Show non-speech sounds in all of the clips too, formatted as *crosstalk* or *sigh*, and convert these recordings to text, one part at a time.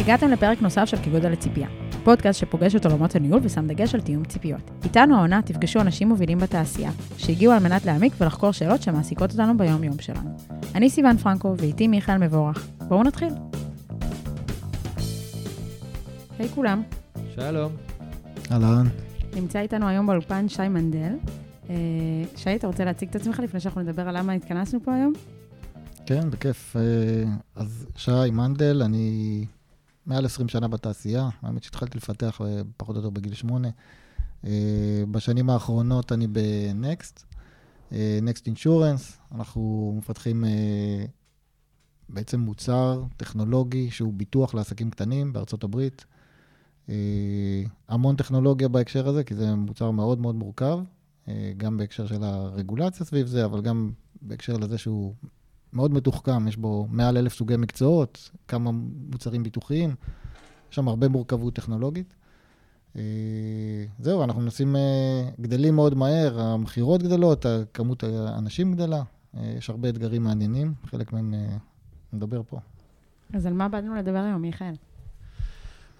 הגעתם לפרק נוסף של כגודל לציפייה, פודקאסט שפוגש את עולמות הניהול ושם דגש על תיאום ציפיות. איתנו העונה תפגשו אנשים מובילים בתעשייה, שהגיעו על מנת להעמיק ולחקור שאלות שמעסיקות אותנו ביום-יום שלנו. אני סיון פרנקו ואיתי מיכאל מבורך. בואו נתחיל. היי hey, כולם. שלום. אהלן. נמצא איתנו היום באולפן שי מנדל. אה, שי, אתה רוצה להציג את עצמך לפני שאנחנו נדבר על למה התכנסנו פה היום? כן, בכיף. אה, אז שי מנדל, אני מעל 20 שנה בתעשייה, האמת שהתחלתי לפתח אה, פחות או יותר בגיל שמונה. בשנים האחרונות אני בנקסט, נקסט אינשורנס, אנחנו מפתחים בעצם מוצר טכנולוגי שהוא ביטוח לעסקים קטנים בארצות הברית. המון טכנולוגיה בהקשר הזה, כי זה מוצר מאוד מאוד מורכב, גם בהקשר של הרגולציה סביב זה, אבל גם בהקשר לזה שהוא מאוד מתוחכם, יש בו מעל אלף סוגי מקצועות, כמה מוצרים ביטוחיים, יש שם הרבה מורכבות טכנולוגית. אה, זהו, אנחנו מנסים, אה, גדלים מאוד מהר, המכירות גדלות, כמות האנשים גדלה, אה, יש הרבה אתגרים מעניינים, חלק מהם נדבר פה. אז על מה באנו לדבר היום, מיכאל?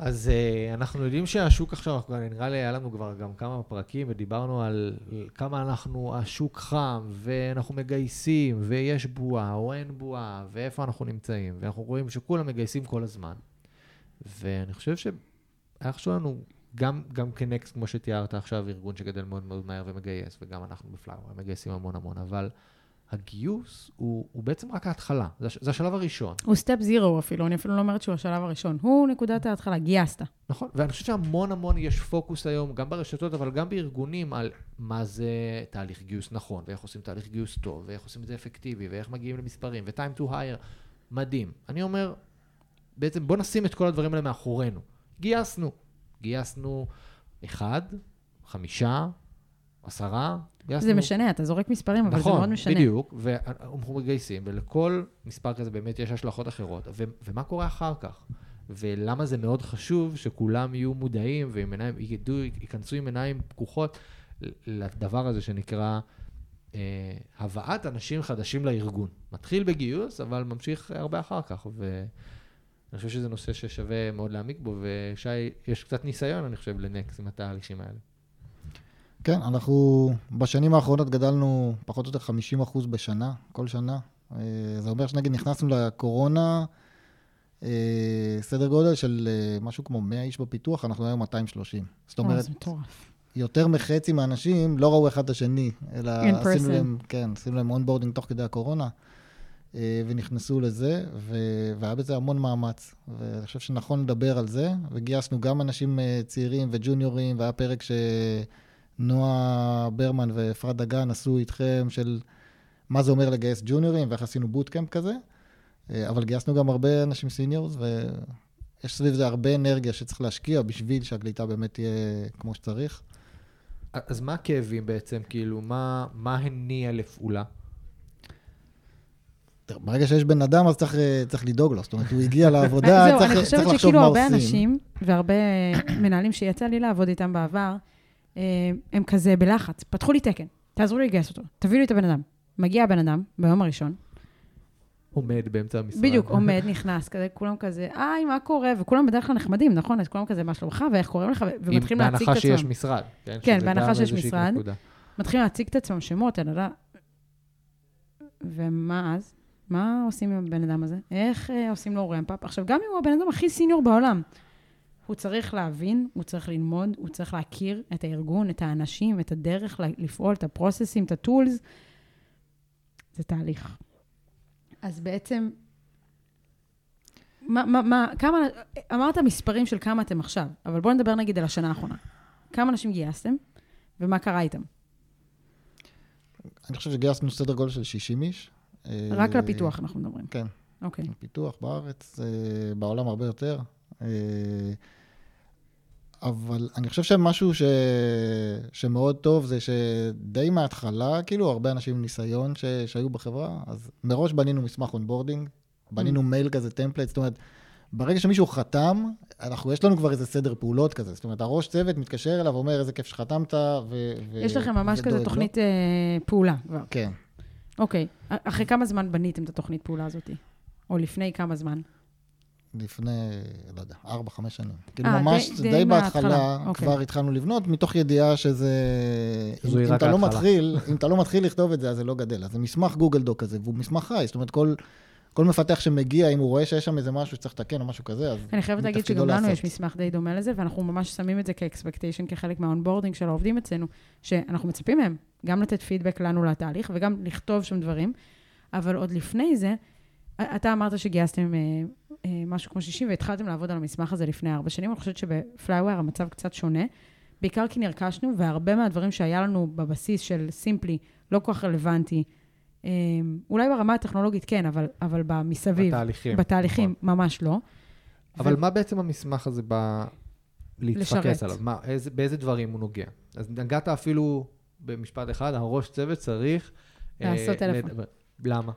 אז uh, אנחנו יודעים שהשוק עכשיו, נראה לי היה לנו כבר גם כמה פרקים ודיברנו על כמה אנחנו, השוק חם, ואנחנו מגייסים, ויש בועה או אין בועה, ואיפה אנחנו נמצאים, ואנחנו רואים שכולם מגייסים כל הזמן. ואני חושב חשוב לנו, גם, גם כנקסט, כמו שתיארת עכשיו, ארגון שגדל מאוד מאוד מהר ומגייס, וגם אנחנו בפלאגר מגייסים המון המון, אבל... הגיוס הוא, הוא בעצם רק ההתחלה, זה, זה השלב הראשון. הוא סטפ זירו אפילו, אני אפילו לא אומרת שהוא השלב הראשון. הוא נקודת ההתחלה, גייסת. נכון, ואני חושב שהמון המון יש פוקוס היום, גם ברשתות, אבל גם בארגונים, על מה זה תהליך גיוס נכון, ואיך עושים תהליך גיוס טוב, ואיך עושים את זה אפקטיבי, ואיך מגיעים למספרים, ו-time to hire, מדהים. אני אומר, בעצם בוא נשים את כל הדברים האלה מאחורינו. גייסנו. גייסנו אחד, חמישה, עשרה, גייסנו... זה משנה, אתה זורק מספרים, אבל נכון, זה מאוד משנה. נכון, בדיוק, ואנחנו מגייסים, ולכל מספר כזה באמת יש השלכות אחרות. ו- ומה קורה אחר כך? ולמה זה מאוד חשוב שכולם יהיו מודעים ועם עיניים, ידעו, ייכנסו עם עיניים פקוחות לדבר הזה שנקרא אה, הבאת אנשים חדשים לארגון. מתחיל בגיוס, אבל ממשיך הרבה אחר כך. ואני חושב שזה נושא ששווה מאוד להעמיק בו, ושי, יש קצת ניסיון, אני חושב, לנקס עם התהליכים האלה. כן, אנחנו בשנים האחרונות גדלנו פחות או יותר 50 אחוז בשנה, כל שנה. אה, זה אומר שנגיד נכנסנו לקורונה, אה, סדר גודל של אה, משהו כמו 100 איש בפיתוח, אנחנו היום 230. זאת אומרת. יותר מחצי מהאנשים לא ראו אחד את השני, אלא עשינו להם, כן, עשינו להם onboarding תוך כדי הקורונה, ונכנסו לזה, והיה בזה המון מאמץ. ואני חושב שנכון לדבר על זה, וגייסנו גם אנשים צעירים וג'וניורים, והיה פרק ש... נועה ברמן ואפרת דגן עשו איתכם של מה זה אומר לגייס ג'וניורים ואיך עשינו bootcamp כזה, אה, אבל גייסנו גם הרבה אנשים seniors, ויש סביב זה הרבה אנרגיה שצריך להשקיע בשביל שהקליטה באמת תהיה כמו שצריך. אז מה הכאבים בעצם? כאילו, מה, מה הניע לפעולה? ברגע שיש בן אדם, אז צריך, אה, צריך לדאוג לו. זאת אומרת, הוא הגיע *laughs* לעבודה, צריך, צריך לחשוב מה עושים. אני חושבת שכאילו הרבה אנשים והרבה מנהלים שיצא לי לעבוד איתם בעבר, הם כזה בלחץ, פתחו לי תקן, תעזרו לי לגייס אותו, תביאו לי את הבן אדם. מגיע הבן אדם ביום הראשון. עומד באמצע המשרד. בדיוק, *laughs* עומד, נכנס, כזה, כולם כזה, היי, מה קורה? וכולם בדרך כלל נחמדים, נכון? אז כולם כזה, מה שלומך, ואיך קוראים לך, ומתחילים להציג את עצמם. בהנחה שיש משרד. כן, כן בהנחה שיש משרד. מתחילים להציג את עצמם שמות, אני יודע. ומה אז? מה עושים עם הבן אדם הזה? איך אה, עושים לו רמפאפ? עכשיו, גם אם הוא הבן אדם הכי סיניור בעולם, הוא צריך להבין, הוא צריך ללמוד, הוא צריך להכיר את הארגון, את האנשים, את הדרך לפעול, את הפרוססים, את הטולס. זה תהליך. אז בעצם, מה, מה, מה, כמה, אמרת מספרים של כמה אתם עכשיו, אבל בואו נדבר נגיד על השנה האחרונה. כמה אנשים גייסתם, ומה קרה איתם? אני חושב שגייסנו סדר גודל של 60 איש. רק אה, לפיתוח אנחנו מדברים. כן. אוקיי. Okay. פיתוח בארץ, אה, בעולם הרבה יותר. אבל אני חושב שמשהו ש... שמאוד טוב זה שדי מההתחלה, כאילו, הרבה אנשים עם ניסיון ש... שהיו בחברה, אז מראש בנינו מסמך onboarding, בנינו mm. מייל כזה, template, זאת אומרת, ברגע שמישהו חתם, אנחנו, יש לנו כבר איזה סדר פעולות כזה. זאת אומרת, הראש צוות מתקשר אליו ואומר, איזה כיף שחתמת, ו... יש לכם ממש כזה תוכנית לא? פעולה כבר. כן. אוקיי. אחרי כמה זמן בניתם את התוכנית פעולה הזאת? או לפני כמה זמן? לפני, לא יודע, ארבע, חמש שנים. כאילו אה, ממש, די- די, די בהתחלה, מההתחלה, אוקיי. כבר התחלנו לבנות, מתוך ידיעה שזה... זו אם, אם אתה לא. מתחיל, אם אתה לא מתחיל לכתוב את זה, אז זה לא גדל. אז זה מסמך Google Doc כזה, והוא מסמך חי, זאת אומרת, כל, כל מפתח שמגיע, אם הוא רואה שיש שם איזה משהו שצריך לתקן או משהו כזה, אז אני חייבת להגיד שגם לנו לעשות. יש מסמך די דומה לזה, ואנחנו ממש שמים את זה כ expectation, כחלק מה onboarding של העובדים אצלנו, שאנחנו מצפים מהם גם לתת פידבק לנו לתהליך וגם לכתוב שם דברים, אבל עוד לפני זה, אתה אמרת שגייסתם אה, אה, משהו כמו 60 והתחלתם לעבוד על המסמך הזה לפני ארבע שנים, אני חושבת שבפלייווייר המצב קצת שונה, בעיקר כי נרכשנו, והרבה מהדברים שהיה לנו בבסיס של סימפלי לא כל כך רלוונטי, אה, אולי ברמה הטכנולוגית כן, אבל, אבל במסביב, בתהליכים. בתהליכים ממש לא. אבל ו- מה בעצם המסמך הזה בא להתפקס. עליו? מה, איזה, באיזה דברים הוא נוגע? אז נגעת אפילו במשפט אחד, הראש צוות צריך... אה, לעשות טלפון. לדבר. למה?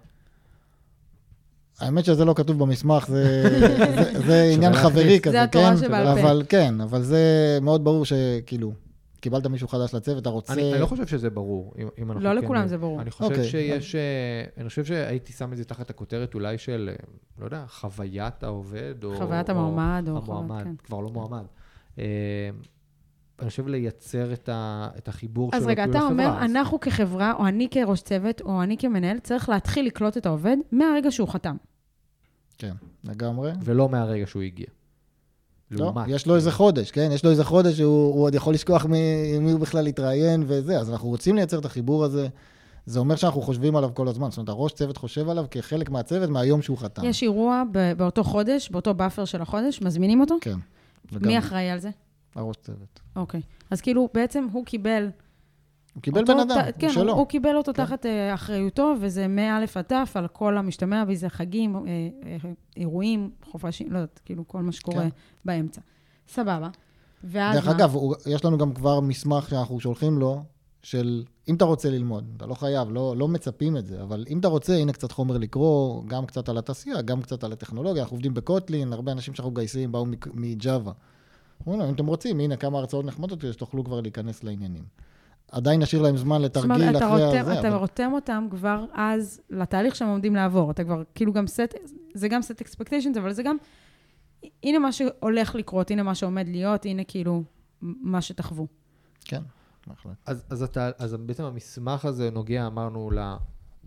האמת שזה לא כתוב במסמך, זה, *laughs* זה, זה עניין. חברי כזה, זה התורה כן? שבעל פה. אבל כן, אבל זה מאוד ברור שכאילו, קיבלת מישהו חדש לצוות, אתה רוצה... אני, אני לא חושב שזה ברור, אם, אם אנחנו לא כן... לכולם זה ברור. אני חושב אוקיי. שיש... אה, אני חושב שהייתי שם את זה תחת הכותרת אולי של, אה, לא יודע, חוויית העובד, או... חוויית או המועמד, או המועמד, כן. כבר לא מועמד. אני חושב לייצר את, ה, את החיבור אז שלו רגע, כאילו אתה אומר. אז- אנחנו כחברה, או אני כראש צוות, או אני כמנהל, צריך להתחיל לקלוט את העובד מהרגע שהוא חתם. כן, לגמרי. ולא מהרגע שהוא הגיע. לא, לעומת. יש לו איזה חודש, כן? יש לו איזה חודש שהוא הוא עוד יכול לשכוח מ- מי הוא בכלל התראיין וזה, אז אנחנו רוצים לייצר את החיבור הזה. זה אומר שאנחנו חושבים עליו כל הזמן. זאת אומרת, הראש צוות חושב עליו כחלק מהצוות מהיום שהוא חתם. יש אירוע באותו חודש, באותו buffer של החודש, מזמינים אותו? כן. מי לגמרי. אחראי על זה? הראש צוות. אוקיי. אז כאילו, בעצם הוא קיבל... הוא קיבל בן אדם, ת- הוא כן, שלו. הוא, הוא קיבל אותו כן. תחת אה, אחריותו, וזה מא' עד ת' על כל המשתמע, וזה חגים, אה, אה, אירועים, חופשים, לא יודעת, כאילו, כל מה שקורה כן. באמצע. סבבה. ואז דרך מה? אגב, הוא- יש לנו גם כבר מסמך שאנחנו שולחים לו, של אם אתה רוצה ללמוד, אתה לא חייב, לא, לא מצפים את זה, אבל אם אתה רוצה, הנה קצת חומר לקרוא, גם קצת על התעשייה, גם קצת על הטכנולוגיה, אנחנו עובדים בקוטלין, הרבה אנשים שאנחנו מגייסים באו מג'אווה. אומרים לו, אם אתם רוצים, הנה כמה הרצאות נחמדות, כדי שתוכלו כבר להיכנס לעניינים. עדיין נשאיר להם זמן זאת לתרגיל אחרי רותם, הזה, אתה אבל... רותם אותם כבר אז לתהליך שהם עומדים לעבור. אתה כבר, כאילו גם סט, זה גם סט אקספקטיישנס, אבל זה גם, הנה מה שהולך לקרות, הנה מה שעומד להיות, הנה כאילו מה שתחוו. כן, בהחלט. אז, אז, אתה, אז בעצם המסמך הזה נוגע, אמרנו, ל-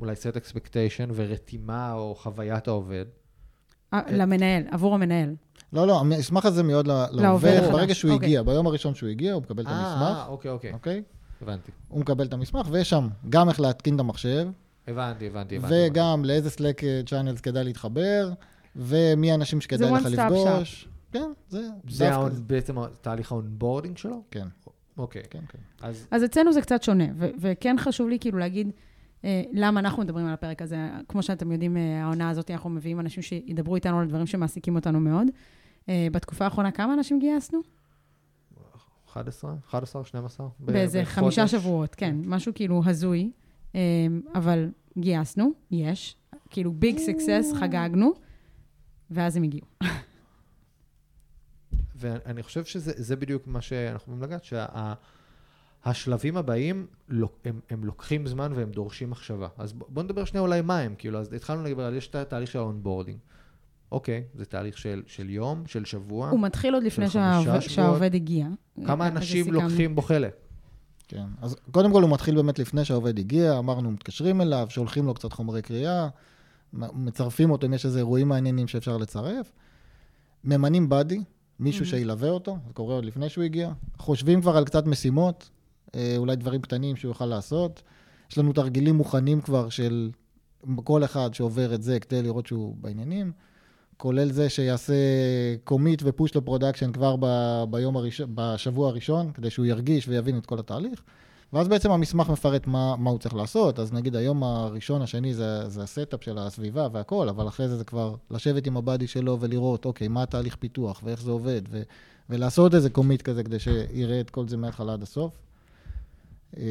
אולי set expectation ורתימה או חוויית העובד. אה, למנהל, עבור המנהל. לא, לא, המסמך הזה מיועד לעובד ברגע שהוא אוקיי. הגיע, ביום הראשון שהוא הגיע, הוא מקבל את אה, המסמך, אוקיי, אוקיי. אוקיי? הבנתי. הוא מקבל את המסמך, ויש שם גם איך להתקין את המחשב, הבנתי, הבנתי, הבנתי. וגם לאיזה Slack channels כדאי להתחבר, ומי האנשים שכדאי זה לך לפגוש. כן, זה זה. בעצם תהליך ה onboarding שלו? כן, אוקיי. כן, כן. אז אז אצלנו זה קצת שונה, ו- וכן חשוב לי כאילו להגיד אה, למה אנחנו מדברים על הפרק הזה. כמו שאתם יודעים, אה, העונה הזאת, אנחנו מביאים אנשים שידברו איתנו על דברים שמעסיקים אותנו מאוד. אה, בתקופה האחרונה, כמה אנשים גייסנו? 11? 11? 12? ב- באיזה? חמישה שבועות, כן, משהו כאילו הזוי, אה, אבל גייסנו, יש, כאילו big success, חגגנו, ואז הם הגיעו. *laughs* ואני חושב שזה זה בדיוק מה שאנחנו יכולים לגעת, שהשלבים הבאים, הם, הם לוקחים זמן והם דורשים מחשבה. אז בואו נדבר שנייה אולי מה הם, כאילו, אז התחלנו לדבר יש את התהליך של ה onboarding. אוקיי, זה תהליך של, של יום, של שבוע. הוא מתחיל עוד לפני שהעובד-. שהעובד הגיע. כמה אה, אנשים. לוקחים בו חלק? כן. אז קודם כל הוא מתחיל באמת לפני שהעובד הגיע, אמרנו, מתקשרים אליו, שולחים לו קצת חומרי קריאה, מצרפים אותו אם יש איזה אירועים מעניינים שאפשר לצרף. ממנים באדי, מישהו Mhm. שילווה אותו, זה קורה עוד לפני שהוא הגיע. חושבים כבר על קצת משימות, אה, אולי דברים קטנים שהוא יוכל לעשות. יש לנו תרגילים מוכנים כבר של כל אחד שעובר את זה כדי לראות שהוא בעניינים. כולל זה שיעשה commit ו push ל production כבר ב- ביום הראשון, בשבוע הראשון, כדי שהוא ירגיש ויבין את כל התהליך. ואז בעצם המסמך מפרט מה, מה הוא צריך לעשות. אז נגיד היום הראשון, השני, זה, זה ה setup של הסביבה והכל, אבל אחרי זה זה כבר לשבת עם ה buddy שלו ולראות, אוקיי, מה התהליך פיתוח ואיך זה עובד, ו, ולעשות איזה commit כזה כדי שיראה את כל זה מההתחלה עד הסוף. אה,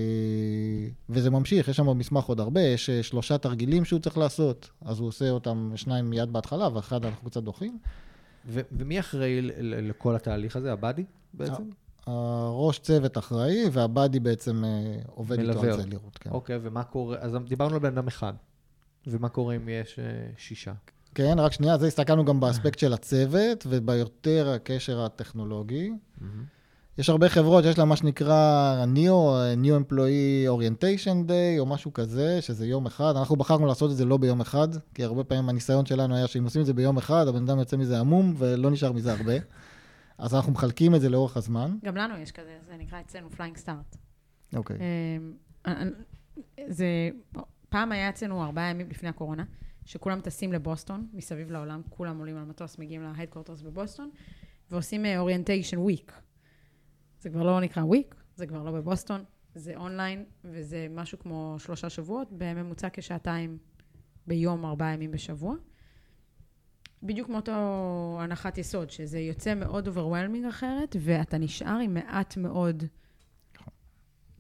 וזה ממשיך, יש שם במסמך עוד הרבה, יש אה, שלושה תרגילים שהוא צריך לעשות, אז הוא עושה אותם שניים מיד בהתחלה, ואחד אנחנו קצת דוחים. ו- ומי אחראי לכל התהליך הזה? הבאדי בעצם? הראש צוות אחראי, והבאדי בעצם אה, עובד איתו על זה. לראות. כן. אוקיי, ומה קורה? אז דיברנו על בן אדם אחד. ומה קורה אם יש שישה? כן, רק שנייה, זה הסתכלנו גם באספקט של הצוות וביותר הקשר הטכנולוגי. יש הרבה חברות שיש להן מה שנקרא NEO, New Employee Orientation Day, או משהו כזה, שזה יום אחד. אנחנו בחרנו לעשות את זה לא ביום אחד, כי הרבה פעמים הניסיון שלנו היה שאם עושים את זה ביום אחד, הבן אדם יוצא מזה עמום, ולא נשאר מזה הרבה. *laughs* אז אנחנו מחלקים את זה לאורך הזמן. גם לנו יש כזה, זה נקרא אצלנו flying start. אוקיי. אמ, זה, פעם היה אצלנו ארבעה ימים לפני הקורונה, שכולם טסים לבוסטון, מסביב לעולם, כולם עולים על מטוס, מגיעים ל headquarters בבוסטון, ועושים orientation uh, week. זה כבר לא נקרא week, זה כבר לא בבוסטון, זה אונליין, וזה משהו כמו שלושה שבועות, בממוצע כשעתיים ביום, ארבעה ימים בשבוע. בדיוק מאותו הנחת יסוד, שזה יוצא מאוד overwhelming אחרת, ואתה נשאר עם מעט מאוד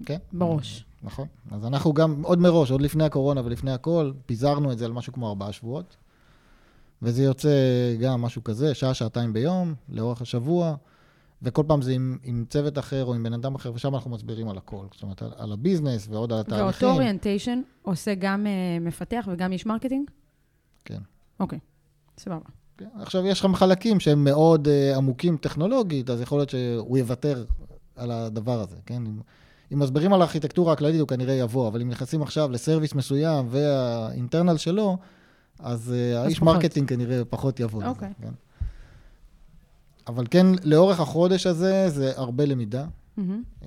כן. בראש. נכון. אז אנחנו גם עוד מראש, עוד לפני הקורונה ולפני הכל, פיזרנו את זה על משהו כמו ארבעה שבועות. וזה יוצא גם משהו כזה, שעה, שעתיים ביום, לאורך השבוע, וכל פעם זה עם, עם צוות אחר או עם בן אדם אחר, ושם אנחנו מסבירים על הכל. זאת אומרת, על, על ה business ועוד על התהליכים. ואותו orientation עושה גם uh, מפתח וגם איש marketing? כן. אוקיי, סבבה. כן. עכשיו, יש לך חלקים שהם מאוד uh, עמוקים טכנולוגית, אז יכול להיות שהוא יוותר על הדבר הזה, כן? אם, אם מסבירים על הארכיטקטורה הכללית, הוא כנראה יבוא, אבל אם נכנסים עכשיו ל service מסוים וה internal שלו, אז, אז האיש פחות. marketing כנראה פחות יבוא אוקיי. לזה. כן? אבל כן, לאורך החודש הזה, זה הרבה למידה. Mm-hmm.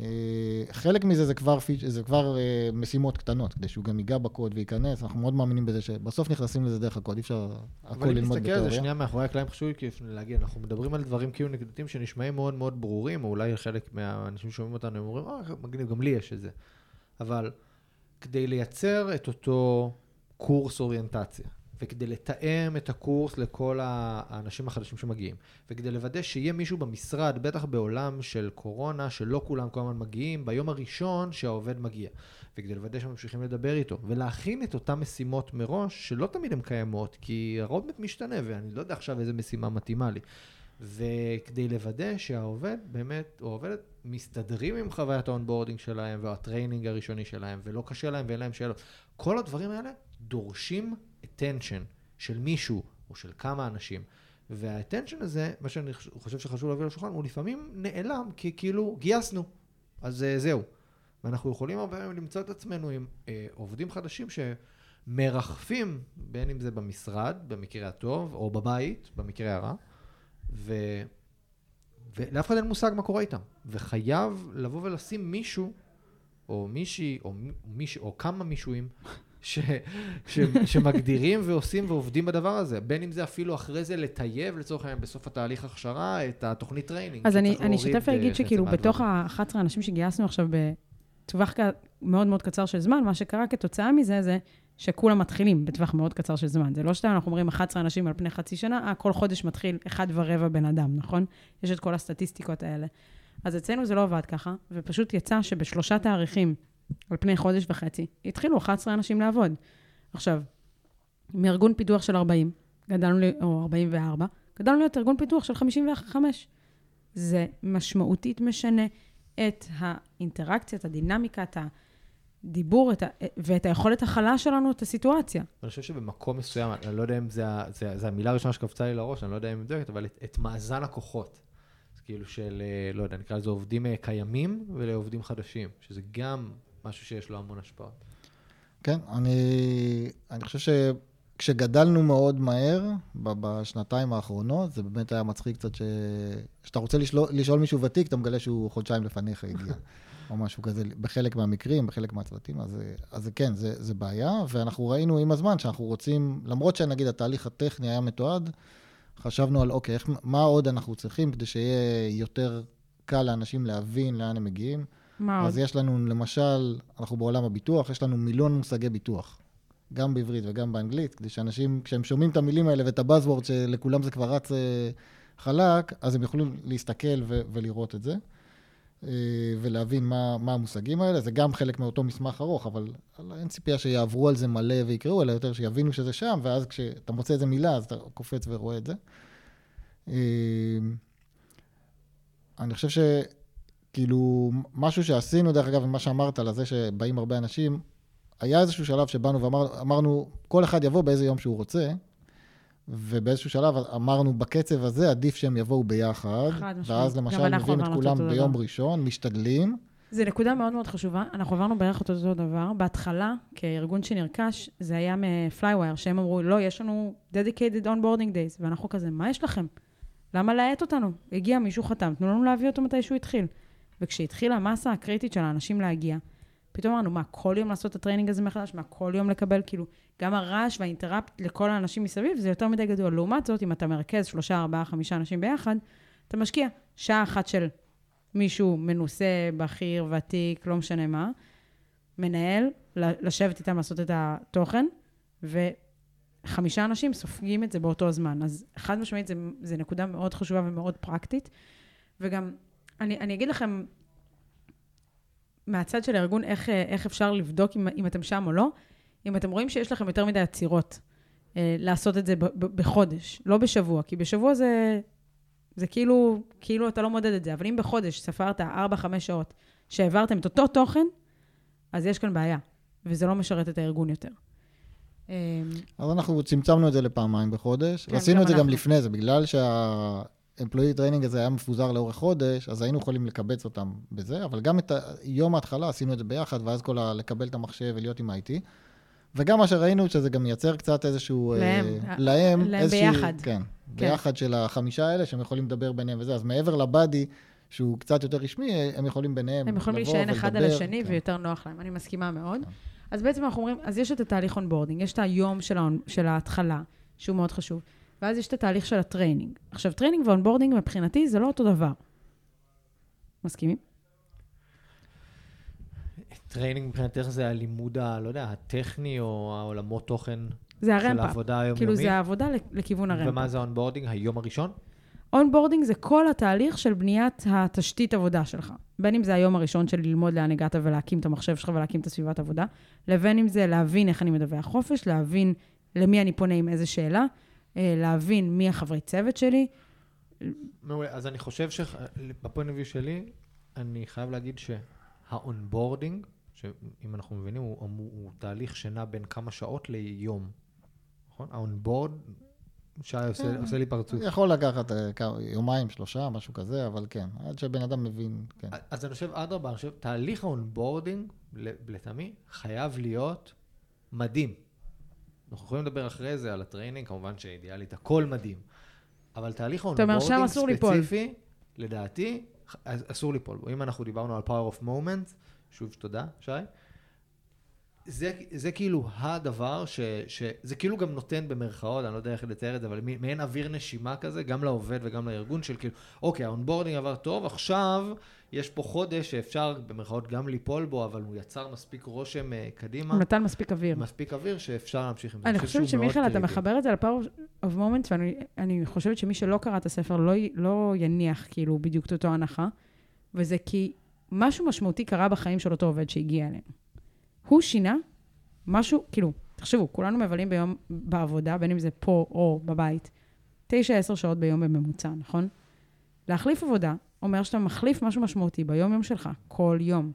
חלק מזה זה כבר, זה כבר uh, משימות קטנות, כדי שהוא גם ייגע בקוד וייכנס. אנחנו מאוד מאמינים בזה שבסוף נכנסים לזה דרך הקוד, אי אפשר הכל ללמוד בתיאוריה. אבל אם תסתכל על זה שנייה מאחורי הקלעים, חשוב לי להגיד, אנחנו מדברים על דברים כאילו נקודתיים שנשמעים מאוד מאוד ברורים, או אולי חלק מהאנשים שומעים אותנו, הם אומרים, אה, מגניב, גם לי יש את זה. אבל כדי לייצר את אותו קורס אוריינטציה, וכדי לתאם את הקורס לכל האנשים החדשים שמגיעים, וכדי לוודא שיהיה מישהו במשרד, בטח בעולם של קורונה, שלא כולם כל הזמן מגיעים, ביום הראשון שהעובד מגיע, וכדי לוודא שממשיכים לדבר איתו, ולהכין את אותן משימות מראש, שלא תמיד הן קיימות, כי ה roadmap משתנה, ואני לא יודע עכשיו איזה משימה מתאימה לי. וכדי לוודא שהעובד באמת, או העובדת, מסתדרים עם חוויית ה onboarding שלהם, וה training הראשוני שלהם, ולא קשה להם ואין להם שאלות. כל הדברים האלה דורשים attention של מישהו או של כמה אנשים. והאטנשן הזה, מה שאני חושב שחשוב להביא לשולחן, הוא לפעמים נעלם כי כאילו גייסנו, אז uh, זהו. ואנחנו יכולים הרבה פעמים למצוא את עצמנו עם uh, עובדים חדשים שמרחפים, בין אם זה במשרד, במקרה הטוב, או בבית, במקרה הרע, ו... ולאף אחד אין מושג מה קורה איתם. וחייב לבוא ולשים מישהו, או מישהי, או, מיש... או כמה מישהוים, ש, ש, שמגדירים ועושים ועובדים בדבר הזה. בין אם זה אפילו אחרי זה לטייב, לצורך העניין, בסוף התהליך הכשרה, את התוכנית training. אז אני, אני אשתף ואגיד שכאילו, בתוך ה-11 אנשים שגייסנו עכשיו בטווח מאוד מאוד קצר של זמן, מה שקרה כתוצאה מזה זה שכולם מתחילים בטווח מאוד קצר של זמן. זה לא שאנחנו אומרים 11 אנשים על פני חצי שנה, אה, כל חודש מתחיל אחד ורבע בן אדם, נכון? יש את כל הסטטיסטיקות האלה. אז אצלנו זה לא עבד ככה, ופשוט יצא שבשלושה תאריכים על פני חודש וחצי, התחילו 11 אנשים לעבוד. עכשיו, מארגון פיתוח של 40, גדלנו, או 44, גדלנו להיות ארגון פיתוח של 55. זה משמעותית משנה את האינטראקציה, את הדינמיקה, את הדיבור את ה... ואת היכולת הכלה שלנו את הסיטואציה. אני חושב שבמקום מסוים, אני לא יודע אם זה, זה, זה המילה הראשונה שקפצה לי לראש, אני לא יודע אם היא מדויקת, אבל את, את מאזן הכוחות. כאילו של, אה, לא יודע, נקרא לזה עובדים אה, קיימים ולעובדים חדשים, שזה גם משהו שיש לו המון השפעות. כן, אני, אני חושב שכשגדלנו מאוד מהר, בשנתיים האחרונות, זה באמת היה מצחיק קצת ש... שאתה רוצה לשאול, לשאול מישהו ותיק, אתה מגלה שהוא חודשיים לפניך הגיע, או משהו כזה, בחלק מהמקרים, בחלק מהצוותים, אז, אז כן, זה, זה בעיה, ואנחנו ראינו עם הזמן שאנחנו רוצים, למרות שנגיד התהליך הטכני היה מתועד, חשבנו על, אוקיי, איך, מה עוד אנחנו צריכים כדי שיהיה יותר קל לאנשים להבין לאן הם מגיעים. מה אז יש לנו, למשל, אנחנו בעולם הביטוח, יש לנו מיליון מושגי ביטוח. גם בעברית וגם באנגלית, כדי שאנשים, כשהם שומעים את המילים האלה ואת הבאזוורד, שלכולם זה כבר רץ אה, חלק, אז הם יכולים להסתכל ו- ולראות את זה, אה, ולהבין מה, מה המושגים האלה. זה גם חלק מאותו מסמך ארוך, אבל אין ציפייה שיעברו על זה מלא ויקראו, אלא יותר שיבינו שזה שם, ואז כשאתה מוצא איזה מילה, אז אתה קופץ ורואה את זה. אה, אני חושב ש... כאילו, משהו שעשינו, דרך אגב, ממה שאמרת על זה שבאים הרבה אנשים, היה איזשהו שלב שבאנו ואמרנו, כל אחד יבוא באיזה יום שהוא רוצה, ובאיזשהו שלב אמרנו, בקצב הזה עדיף שהם יבואו ביחד. חד משמעית. ואז למשל מביאים את כולם ביום דבר. ראשון, משתדלים. זו נקודה מאוד מאוד חשובה. אנחנו עברנו בערך אותו אותו דבר. בהתחלה, כארגון שנרכש, זה היה מפלייווייר, שהם אמרו, לא, יש לנו dedicated onboarding days, ואנחנו כזה, מה יש לכם? למה להאט אותנו? הגיע מישהו חתם, תנו לנו להביא אותו מתי שהוא התחיל. וכשהתחילה המסה הקריטית של האנשים להגיע, פתאום אמרנו, מה, כל יום לעשות את ה training הזה מחדש? מה, כל יום לקבל, כאילו, גם הרעש וה interrupt לכל האנשים מסביב, זה יותר מדי גדול. לעומת זאת, אם אתה מרכז שלושה, ארבעה, חמישה אנשים ביחד, אתה משקיע שעה אחת של מישהו מנוסה, בכיר, ותיק, לא משנה מה, מנהל, לשבת איתם לעשות את התוכן, וחמישה אנשים סופגים את זה באותו זמן. אז חד משמעית, זה נקודה מאוד חשובה ומאוד פרקטית. וגם, אני, אני אגיד לכם, מהצד של הארגון, איך, איך אפשר לבדוק אם, אם אתם שם או לא, אם אתם רואים שיש לכם יותר מדי עצירות, אה, לעשות את זה ב, ב, בחודש, לא בשבוע, כי בשבוע זה, זה כאילו, כאילו אתה לא מודד את זה, אבל אם בחודש ספרת 4-5 שעות שהעברתם את אותו תוכן, אז יש כאן בעיה, וזה לא משרת את הארגון יותר. אה, אז אנחנו צמצמנו את זה לפעמיים בחודש, כן, ועשינו גם את זה גם אנחנו. לפני זה, בגלל שה-employee training הזה היה מפוזר לאורך חודש, אז היינו יכולים לקבץ אותם בזה, אבל גם את יום ההתחלה עשינו את זה ביחד, ואז כל ה... לקבל את המחשב ולהיות עם IT. וגם מה שראינו, שזה גם מייצר קצת איזשהו... אה, להם. להם. להם איזושהי- ביחד. כן, ביחד של החמישה האלה, שהם יכולים לדבר ביניהם וזה. אז מעבר לבאדי, שהוא קצת יותר רשמי, הם יכולים ביניהם הם יכולים לבוא להישען אחד על ולדבר, השני כן. ויותר נוח להם, אני מסכימה מאוד. אז בעצם אנחנו אומרים, אז יש את התהליך onboarding, יש את היום של ההתחלה, שהוא מאוד חשוב, ואז יש את התהליך של ה training. עכשיו, training ו onboarding מבחינתי זה לא אותו דבר. מסכימים? training מבחינתך זה הלימוד, ה, לא יודע, הטכני או העולמות תוכן זה של ה ramp up. העבודה היומיומית? כאילו, זה העבודה לכיוון ה ramp up. ומה זה ה onboarding? היום הראשון? onboarding זה כל התהליך של בניית התשתית עבודה שלך. בין אם זה היום הראשון של ללמוד לאן הגעת ולהקים את המחשב שלך ולהקים את הסביבת עבודה, לבין אם זה להבין איך אני מדווח חופש, להבין למי אני פונה עם איזה שאלה, להבין מי החברי צוות שלי. מעולה. אז אני חושב שב point of view שלי, אני חייב להגיד שה onboarding, שאם אנחנו מבינים, הוא, הוא, הוא תהליך שנע בין כמה שעות ליום. נכון? ה onboard, שי עושה, כן. עושה לי פרצוף. יכול לקחת אה, יומיים, שלושה, משהו כזה, אבל כן, עד שבן אדם מבין, כן. אז אני חושב, אדרבה, אני חושב, תהליך ה onboarding, לטעמי, חייב להיות מדהים. אנחנו יכולים לדבר אחרי זה על ה training, כמובן שאידיאלית, הכל מדהים. אבל תהליך ה onboarding. ספציפי, לדעתי, אסור ליפול בו. אם אנחנו דיברנו על power of moment, שוב תודה, שי, זה, זה כאילו הדבר ש, שזה כאילו גם נותן במרכאות, אני לא יודע איך לתאר את זה, אבל מעין אוויר נשימה כזה, גם לעובד וגם לארגון של כאילו, אוקיי, ה onboarding עבר טוב, עכשיו יש פה חודש שאפשר במרכאות גם ליפול בו, אבל הוא יצר מספיק רושם uh, קדימה, הוא נתן מספיק אוויר. מספיק אוויר שאפשר להמשיך עם זה. אני חושב חושבת שמיכאל, אתה. מחבר את זה ל-Power of Moments, ואני אני חושבת שמי שלא קרא את הספר לא, לא יניח כאילו בדיוק את אותו הנחה, וזה כי משהו משמעותי קרה בחיים של אותו עובד שהגיע אליהם. הוא שינה משהו, כאילו, תחשבו, כולנו מבלים ביום בעבודה, בין אם זה פה או בבית, תשע, עשר שעות ביום בממוצע, נכון? להחליף עבודה אומר שאתה מחליף משהו משמעותי ביום-יום שלך, כל יום.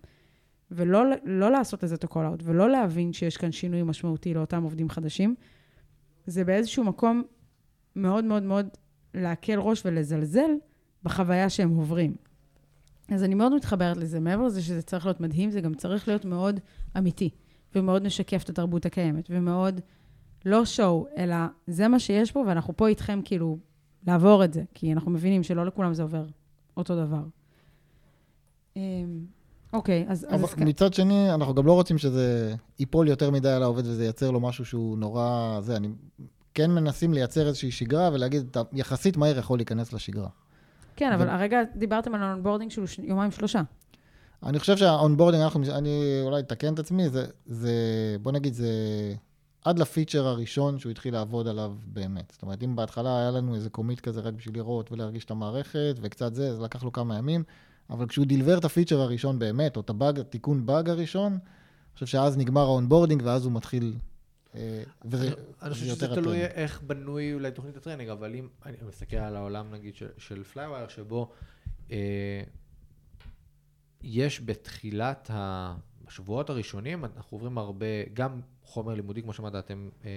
ולא לא לעשות לזה את ה-call out, ולא להבין שיש כאן שינוי משמעותי לאותם עובדים חדשים, זה באיזשהו מקום מאוד מאוד מאוד להקל ראש ולזלזל בחוויה שהם עוברים. אז אני מאוד מתחברת לזה. מעבר לזה שזה צריך להיות מדהים, זה גם צריך להיות מאוד אמיתי, ומאוד משקף את התרבות הקיימת, ומאוד לא שואו, אלא זה מה שיש פה, ואנחנו פה איתכם כאילו לעבור את זה, כי אנחנו מבינים שלא לכולם זה עובר אותו דבר. אמ, אוקיי, אז... אז אבל הזכר- מצד שני, אנחנו גם לא רוצים שזה ייפול יותר מדי על העובד וזה ייצר לו משהו שהוא נורא... זה, אני... כן מנסים לייצר איזושהי שגרה ולהגיד, אתה יחסית מהר יכול להיכנס לשגרה. כן, אבל הרגע דיברתם על ה onboarding שהוא ש- יומיים שלושה. אני חושב שה onboarding, אנחנו, אני אולי אתקן את עצמי, זה, זה, בוא נגיד, זה עד ל feature הראשון שהוא התחיל לעבוד עליו באמת. זאת אומרת, אם בהתחלה היה לנו איזה commit כזה רק בשביל לראות ולהרגיש את המערכת וקצת זה, זה לקח לו כמה ימים, אבל כשהוא deliver את ה feature הראשון באמת, או את הבאג, התיקון באג הראשון, אני חושב שאז נגמר ה onboarding ואז הוא מתחיל... אה, אני חושב זה שזה תלוי. איך בנוי אולי תוכנית ה training, אבל אם אני מסתכל על העולם נגיד של, Playwire, שבו אה, יש בתחילת השבועות הראשונים, אנחנו עוברים הרבה, גם חומר לימודי, כמו שאמרת, אתם אה,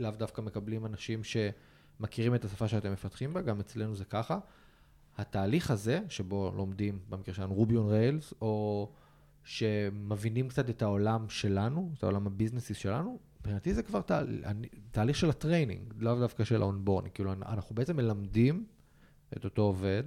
לאו דווקא מקבלים אנשים שמכירים את השפה שאתם מפתחים בה, גם אצלנו זה ככה. התהליך הזה, שבו לומדים, במקרה שלנו, Ruby on Rails, או שמבינים קצת את העולם שלנו, את העולם הביזנסי שלנו, מבחינתי זה כבר תה, תהליך של ה training, לאו דווקא של ה onboarding. כאילו, אנחנו בעצם מלמדים את אותו עובד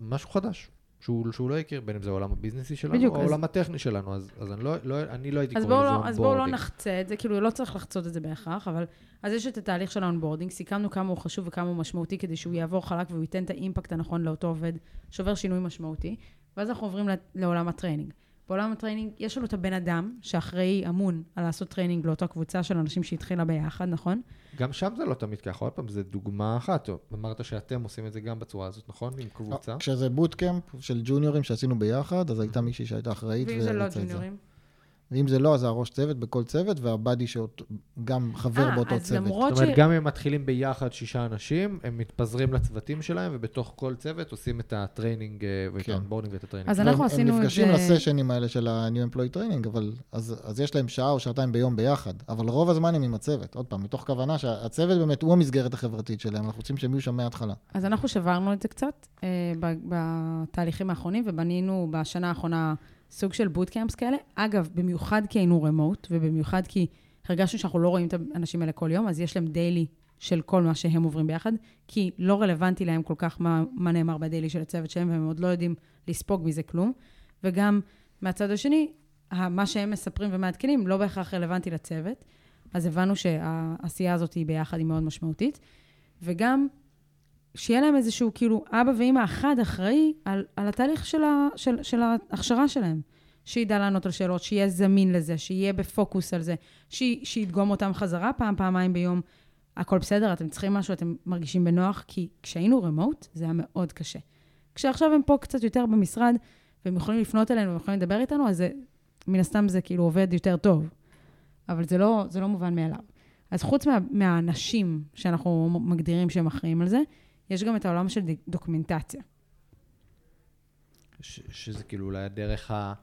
משהו חדש. שהוא, שהוא לא הכיר, בין אם זה העולם הביזנסי שלנו, בדיוק, או העולם אז... הטכני שלנו, אז, אז אני, לא, לא, אני לא הייתי קורא לזה onboarding. לא, אז בואו לא נחצה את זה, כאילו, לא צריך לחצות את זה בהכרח, אבל... אז יש את התהליך של ה onboarding, סיכמנו כמה הוא חשוב וכמה הוא משמעותי, כדי שהוא יעבור חלק והוא ייתן את ה impact הנכון לאותו עובד, שובר שינוי משמעותי, ואז אנחנו עוברים לעולם ה training. בעולם ה training, יש לנו את הבן אדם שאחראי, אמון על לעשות training לאותה קבוצה של אנשים שהתחילה ביחד, נכון? גם שם זה לא תמיד ככה, עוד פעם, זו דוגמה אחת. אמרת שאתם עושים את זה גם בצורה הזאת, נכון? עם קבוצה? כשזה bootcamp של ג'וניורים שעשינו ביחד, אז הייתה מישהי שהייתה אחראית. ואם זה לא ג'וניורים? ואם זה לא, אז הראש צוות בכל צוות, וה buddy שגם חבר 아, באותו צוות. זאת אומרת, ש... גם אם הם מתחילים ביחד שישה אנשים, הם מתפזרים לצוותים שלהם, ובתוך כל צוות עושים את ה training אה, ואת כן. ה onboarding ואת ה training. אז אנחנו עשינו את זה... הם נפגשים לסשנים האלה של ה-New Employee Training, אבל אז, אז יש להם שעה או שעתיים ביום ביחד, אבל רוב הזמן הם עם הצוות. עוד פעם, מתוך כוונה שהצוות באמת הוא המסגרת החברתית שלהם, אנחנו רוצים שהם יהיו שם מההתחלה. אז אנחנו שברנו את זה קצת אה, בתהליכים האחרונים, ובנינו בשנה האחרונה... סוג של בוטקאמפס כאלה. אגב, במיוחד כי היינו רמוט, ובמיוחד כי הרגשנו שאנחנו לא רואים את האנשים האלה כל יום, אז יש להם דיילי של כל מה שהם עוברים ביחד, כי לא רלוונטי להם כל כך מה, מה נאמר בדיילי של הצוות שלהם, והם עוד לא יודעים לספוג מזה כלום. וגם מהצד השני, מה שהם מספרים ומעדכנים לא בהכרח רלוונטי לצוות. אז הבנו שהעשייה הזאת היא ביחד היא מאוד משמעותית. וגם שיהיה להם איזשהו, כאילו, אבא ואימא אחד אחראי על, על התהליך של, ה, של, של ההכשרה שלהם. שידע לענות על שאלות, שיהיה זמין לזה, שיהיה בפוקוס על זה, ש, שידגום אותם חזרה פעם, פעמיים ביום. הכל בסדר, אתם צריכים משהו, אתם מרגישים בנוח, כי כשהיינו רמוט, זה היה מאוד קשה. כשעכשיו הם פה קצת יותר במשרד, והם יכולים לפנות אלינו, והם יכולים לדבר איתנו, אז זה, מן הסתם זה כאילו עובד יותר טוב. אבל זה לא, זה לא מובן מאליו. אז חוץ מה, מהאנשים שאנחנו מגדירים שהם אחראים על זה, יש גם את העולם של דוקומנטציה. ש, שזה כאילו אולי הדרך ה...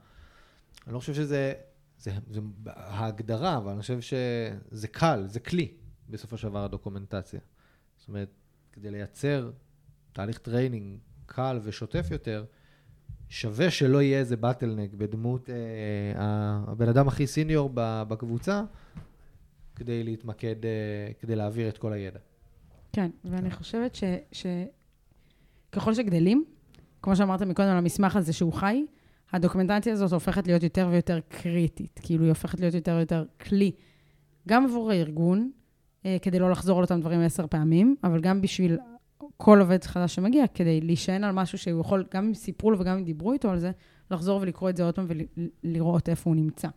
אני לא חושב שזה... זה, זה ההגדרה, אבל אני חושב שזה קל, זה כלי, בסופו של דבר, הדוקומנטציה. זאת אומרת, כדי לייצר תהליך training קל ושוטף יותר, שווה שלא יהיה איזה bottleneck בדמות אה, הבן אדם הכי senior בקבוצה, כדי להתמקד, אה, כדי להעביר את כל הידע. כן, ואני חושבת שככל שגדלים, כמו שאמרת מקודם על המסמך הזה שהוא חי, הדוקומנטציה הזאת הופכת להיות יותר ויותר קריטית. כאילו, היא הופכת להיות יותר ויותר כלי, גם עבור הארגון, אה, כדי לא לחזור על אותם דברים עשר פעמים, אבל גם בשביל כל עובד חדש שמגיע, כדי להישען על משהו שהוא יכול, גם אם סיפרו לו וגם אם דיברו איתו על זה, לחזור ולקרוא את זה עוד פעם ולראות איפה הוא נמצא.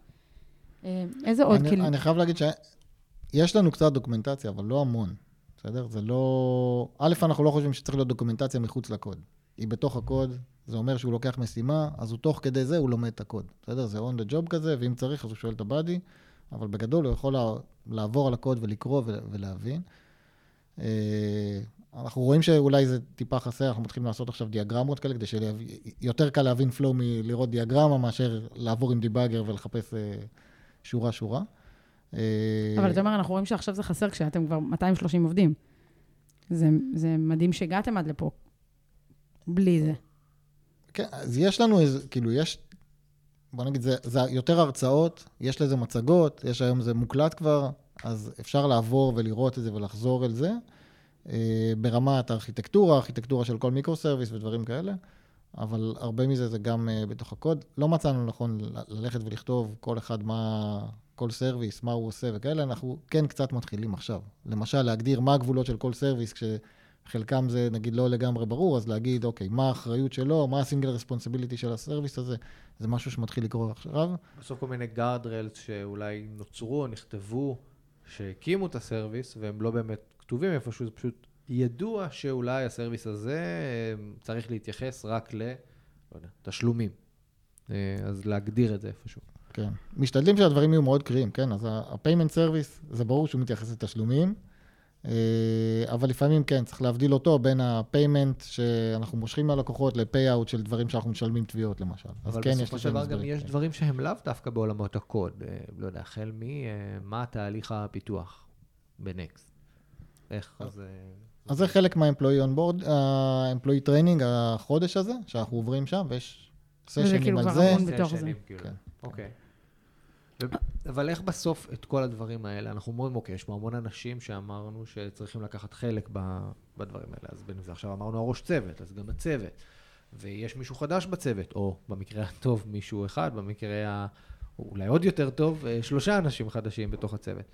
אה, איזה עוד כלים? אני חייב להגיד שיש לנו קצת דוקומנטציה, אבל לא המון. בסדר? זה לא... א', אנחנו לא חושבים שצריך להיות דוקומנטציה מחוץ לקוד. היא בתוך הקוד, זה אומר שהוא לוקח משימה, אז הוא תוך כדי זה, הוא לומד את הקוד. בסדר? זה on the job כזה, ואם צריך, אז הוא שואל את הבאדי, אבל בגדול הוא יכול לעבור על הקוד ולקרוא ולהבין. אה, אנחנו רואים שאולי זה טיפה חסר, אנחנו מתחילים לעשות עכשיו דיאגרמות כאלה, כדי שיותר קל להבין פלואו מלראות דיאגרמה, מאשר לעבור עם דיבאגר ולחפש שורה-שורה. אה, אבל אתה אומר, אנחנו רואים שעכשיו זה חסר כשאתם כבר 230 עובדים. זה, זה מדהים שהגעתם עד לפה, בלי זה. כן, אז יש לנו איזה, כאילו, יש, בוא נגיד, זה, זה יותר הרצאות, יש לזה מצגות, יש היום זה מוקלט כבר, אז אפשר לעבור ולראות את זה ולחזור אל זה. אה, ברמת הארכיטקטורה, ארכיטקטורה של כל micro-service ודברים כאלה, אבל הרבה מזה זה גם אה, בתוך הקוד. לא מצאנו נכון ללכת ולכתוב כל אחד מה, כל service, מה הוא עושה וכאלה, אנחנו כן קצת מתחילים עכשיו. למשל, להגדיר מה הגבולות של כל service, כשחלקם זה נגיד לא לגמרי ברור, אז להגיד, אוקיי, מה האחריות שלו, מה ה single responsibility של ה service הזה, זה משהו שמתחיל לקרות עכשיו. בסוף כל מיני גארדרלס שאולי נוצרו או נכתבו, שהקימו את הסרוויס, והם לא באמת כתובים איפשהו, זה פשוט ידוע שאולי הסרוויס הזה אה, צריך להתייחס רק ל... לא. אה, אז להגדיר את זה איפשהו. כן. משתדלים שהדברים יהיו מאוד קריאים, כן? אז ה-payment service, זה ברור שהוא מתייחס לתשלומים, אה, אבל לפעמים כן, צריך להבדיל אותו בין ה-payment שאנחנו מושכים מהלקוחות ל-payout של דברים שאנחנו משלמים תביעות, למשל. אז כן, יש... אבל בסופו של דבר גם יש כן. דברים שהם לאו דווקא בעולמות הקוד. אה, לא יודע, החל ממה אה, תהליך הפיתוח. בנקסט. איך אז... זה... אז זה חלק מה-employee on board, ה-employee training, החודש הזה, שאנחנו עוברים שם, ויש סשנים כאילו על כבר זה. המון בתוך זה. כאילו. כן. אוקיי. אבל איך בסוף את כל הדברים האלה, אנחנו אומרים, אוקיי, יש פה המון אנשים שאמרנו שצריכים לקחת חלק בדברים האלה. אז בין זה עכשיו אמרנו הראש צוות, אז גם הצוות. ויש מישהו חדש בצוות, או במקרה הטוב מישהו אחד, במקרה ה... אולי עוד יותר טוב, אה, שלושה אנשים חדשים בתוך הצוות.